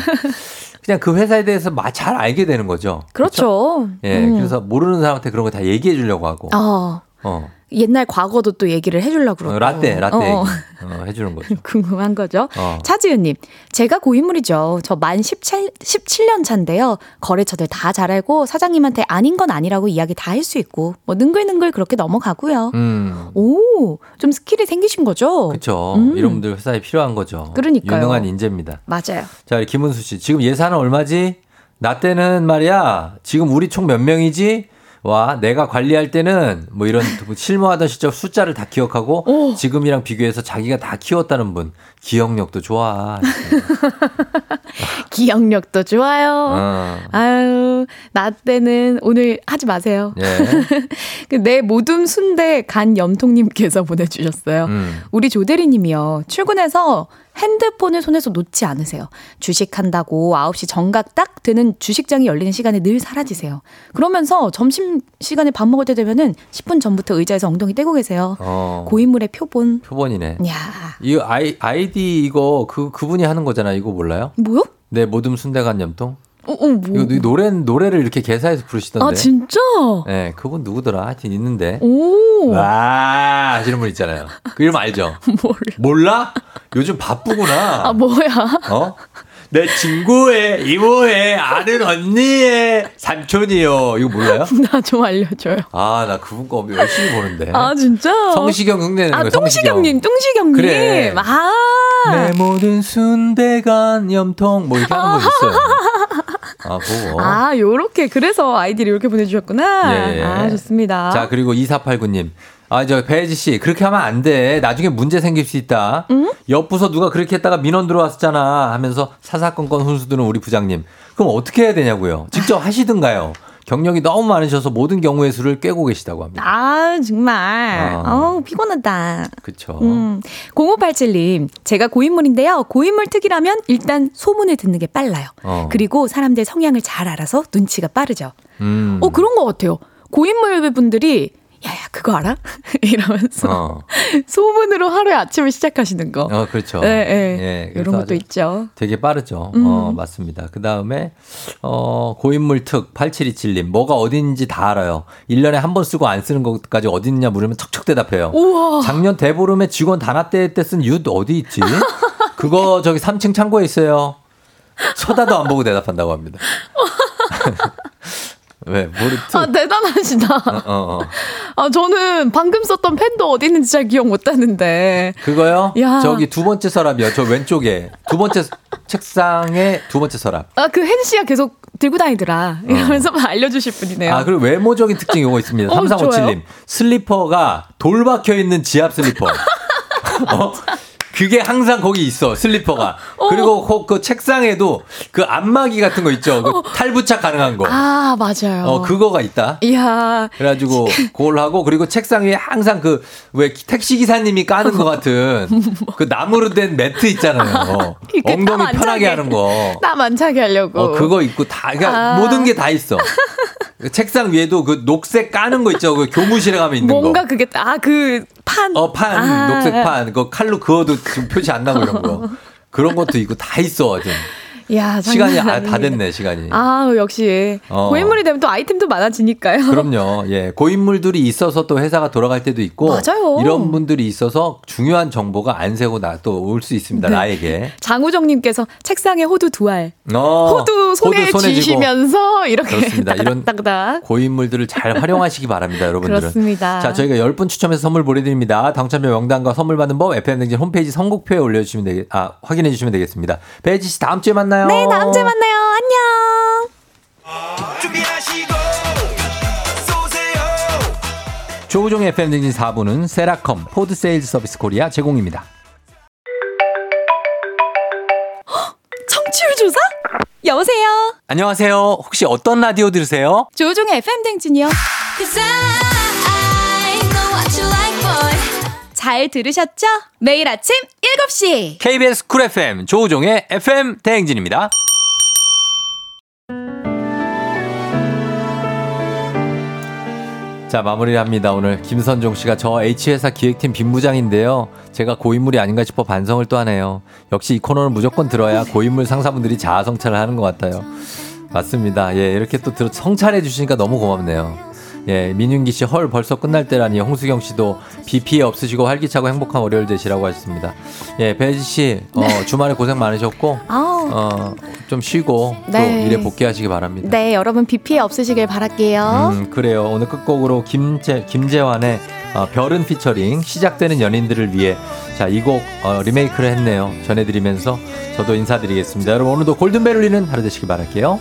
그냥 그 회사에 대해서 마- 잘 알게 되는 거죠. 그렇죠. 예, 음. 그래서 모르는 사람한테 그런 거 다 얘기해 주려고 하고, 어, 어, 옛날 과거도 또 얘기를 해주려고 그러고. 어, 라떼, 라떼 어, 어. 어, 해주는 거죠. 궁금한 거죠. 어. 차지은님, 제가 고인물이죠. 저 만 17, 17년 차인데요. 거래처들 다 잘 알고 사장님한테 아닌 건 아니라고 이야기 다 할 수 있고, 뭐 능글능글 그렇게 넘어가고요. 음. 오, 좀 스킬이 생기신 거죠? 그렇죠. 음. 이런 분들 회사에 필요한 거죠. 그러니까요. 유능한 인재입니다. 맞아요. 자, 김은수 씨. 지금 예산은 얼마지? 나 때는 말이야. 지금 우리 총 몇 명이지? 와, 내가 관리할 때는 뭐 이런 실무하던 시절 숫자를 다 기억하고 지금이랑 비교해서 자기가 다 키웠다는 분. 기억력도 좋아. 기억력도 좋아요. 어. 아유, 나 때는 오늘 하지 마세요. 예. 그내 모둠 순대 간 염통님께서 보내주셨어요. 음. 우리 조대리님이요. 출근해서 핸드폰을 손에서 놓지 않으세요. 주식한다고 9시 정각 딱 되는 주식장이 열리는 시간에 늘 사라지세요. 그러면서 점심 시간에 밥 먹을 때 되면은 10분 전부터 의자에서 엉덩이 떼고 계세요. 어. 고인물의 표본. 표본이네. 야, 이 아이, 아이 디 이거 그, 그분이 하는 거잖아. 이거 몰라요? 뭐요? 내 모둠 순대간 염통? 어, 어, 뭐. 이거 노래, 노래를 이렇게 개사해서 부르시던데. 아, 진짜? 네, 그분 누구더라? 하여튼 있는데. 오. 와 하시는 분 있잖아요. 그 이름 알죠? 몰라. 몰라? 요즘 바쁘구나. 아, 뭐야? 어? 내 친구의 이모의 아는 언니의 삼촌이요. 이거 몰라요? 나 좀 알려줘요. 아, 나 그분 거 열심히 보는데. 아, 진짜? 성시경 흉내내는 아. 성시경. 똥시경님, 똥시경님. 그래. 아. 내 모든 순대간 염통 뭐 이렇게 하는 거 있어요. 아, 그거. 아, 요렇게. 그래서 아이디를 이렇게 보내주셨구나. 예, 예. 아, 좋습니다. 자, 그리고 2489님. 아, 저, 배혜지 씨, 그렇게 하면 안 돼. 나중에 문제 생길 수 있다. 옆 부서 누가 그렇게 했다가 민원 들어왔었잖아. 하면서 사사건건 훈수두는 우리 부장님. 그럼 어떻게 해야 되냐고요? 직접 하시든가요? 경력이 너무 많으셔서 모든 경우의 수를 꿰고 계시다고 합니다. 아, 정말. 아. 어우, 피곤하다. 그쵸. 음. 0587님, 제가 고인물인데요. 고인물 특이라면 일단 소문을 듣는 게 빨라요. 어. 그리고 사람들 성향을 잘 알아서 눈치가 빠르죠. 음. 어, 그런 것 같아요. 고인물 분들이, 야야, 그거 알아? 이러면서 어. 소문으로 하루의 아침을 시작하시는 거. 어, 그렇죠. 예, 예. 예, 이런 것도 있죠. 되게 빠르죠. 음. 어, 맞습니다. 그 다음에, 어, 고인물 특 8727님. 뭐가 어딘지 다 알아요. 1년에 한 번 쓰고 안 쓰는 것까지 어디 있냐 물으면 척척 대답해요. 우와. 작년 대보름에 직원 단합대 때쓴 윷 어디 있지? 그거 저기 3층 창고에 있어요. 쳐다도 안 보고 대답한다고 합니다. 왜? 뭐를 특? 아, 대단하시다. 어, 어, 어. 아, 저는 방금 썼던 펜도 어디 있는지 잘 기억 못 하는데. 그거요? 야. 저기 두 번째 서랍이요. 저 왼쪽에. 두 번째 책상에 두 번째 서랍. 아, 그 현 씨가 계속 들고 다니더라. 이러면서 알려주실 분이네요. 아, 그리고 외모적인 특징이 요거 있습니다. 어, 3357님. 좋아요. 슬리퍼가 돌 박혀 있는 지압 슬리퍼. 어? 그게 항상 거기 있어 슬리퍼가. 그리고 그, 그 책상에도 그 안마기 같은 거 있죠. 그 탈부착 가능한 거. 아, 맞아요. 어 그거가 있다. 이야. 그래가지고 그걸 하고 그리고 책상 위에 항상 그 왜 택시 기사님이 까는 것 같은 그 나무로 된 매트 있잖아요. 이렇게 엉덩이 편하게 차게. 하는 거. 땀 안 차게 하려고. 어 그거 있고 다 그러니까 아. 모든 게 다 있어. 그 책상 위에도 그 녹색 까는 거 있죠. 그 교무실에 가면 있는 뭔가 거. 그게 아 그 판. 어 판 아. 녹색 판. 그 칼로 그어도 지금 표시 안 나고 이런 거. 그런 것도 있고 다 있어. 하여튼. 야, 시간이 아, 다. 됐네 시간이. 아, 역시 어. 고인물이 되면 또 아이템도 많아지니까요. 그럼요. 예. 고인물들이 있어서 또 회사가 돌아갈 때도 있고 맞아요. 이런 분들이 있어서 중요한 정보가 안 새고 나 또 올 수 있습니다. 네. 나에게. 장우정님께서 책상에 호두 두 알, 어, 호두 손에 호두 손에 쥐고. 쥐시면서 이렇게 그렇습니다. 이런. 고인물들을 잘 활용하시기 바랍니다, 여러분들은. 그렇습니다. 자, 저희가 10분 추첨해서 선물 보내드립니다. 당첨자 명단과 선물 받는 법 FM댕진 홈페이지 선곡표에 올려주시면 되겠, 아, 확인해 주시면 되겠습니다. 혜지 씨 다음 주에 만나요. 네, 다음 주에 만나요. 안녕. 조우종의 FM댕진 4부는 세라컴 포드 세일즈 서비스 코리아 제공입니다. 청취율 조사? 여보세요. 안녕하세요. 혹시 어떤 라디오 들으세요? 조우종의 FM 대행진이요. 잘 들으셨죠? 매일 아침 7시. KBS 쿨 FM 조우종의 FM 대행진입니다. 자, 마무리합니다. 오늘 김선종 씨가 저 H회사 기획팀 빈부장인데요. 제가 고인물이 아닌가 싶어 반성을 또 하네요. 역시 이 코너는 무조건 들어야 고인물 상사분들이 자아 성찰을 하는 것 같아요. 맞습니다. 예, 이렇게 또 들어 성찰해 주시니까 너무 고맙네요. 예, 민윤기 씨, 헐, 벌써 끝날 때라니. 홍수경 씨도 비 피해 없으시고 활기차고 행복한 월요일 되시라고 하셨습니다. 예, 배지 씨, 어, 주말에 고생 많으셨고. 어, 좀 쉬고 네. 또 일에 복귀하시기 바랍니다. 네, 여러분 비 피해 없으시길 바랄게요. 음, 그래요. 오늘 끝곡으로 김재, 김재환의 어, 별은 피처링 시작되는 연인들을 위해 자, 이곡 어, 리메이크를 했네요. 전해드리면서 저도 인사드리겠습니다. 여러분 오늘도 골든벨 울리는 하루 되시길 바랄게요.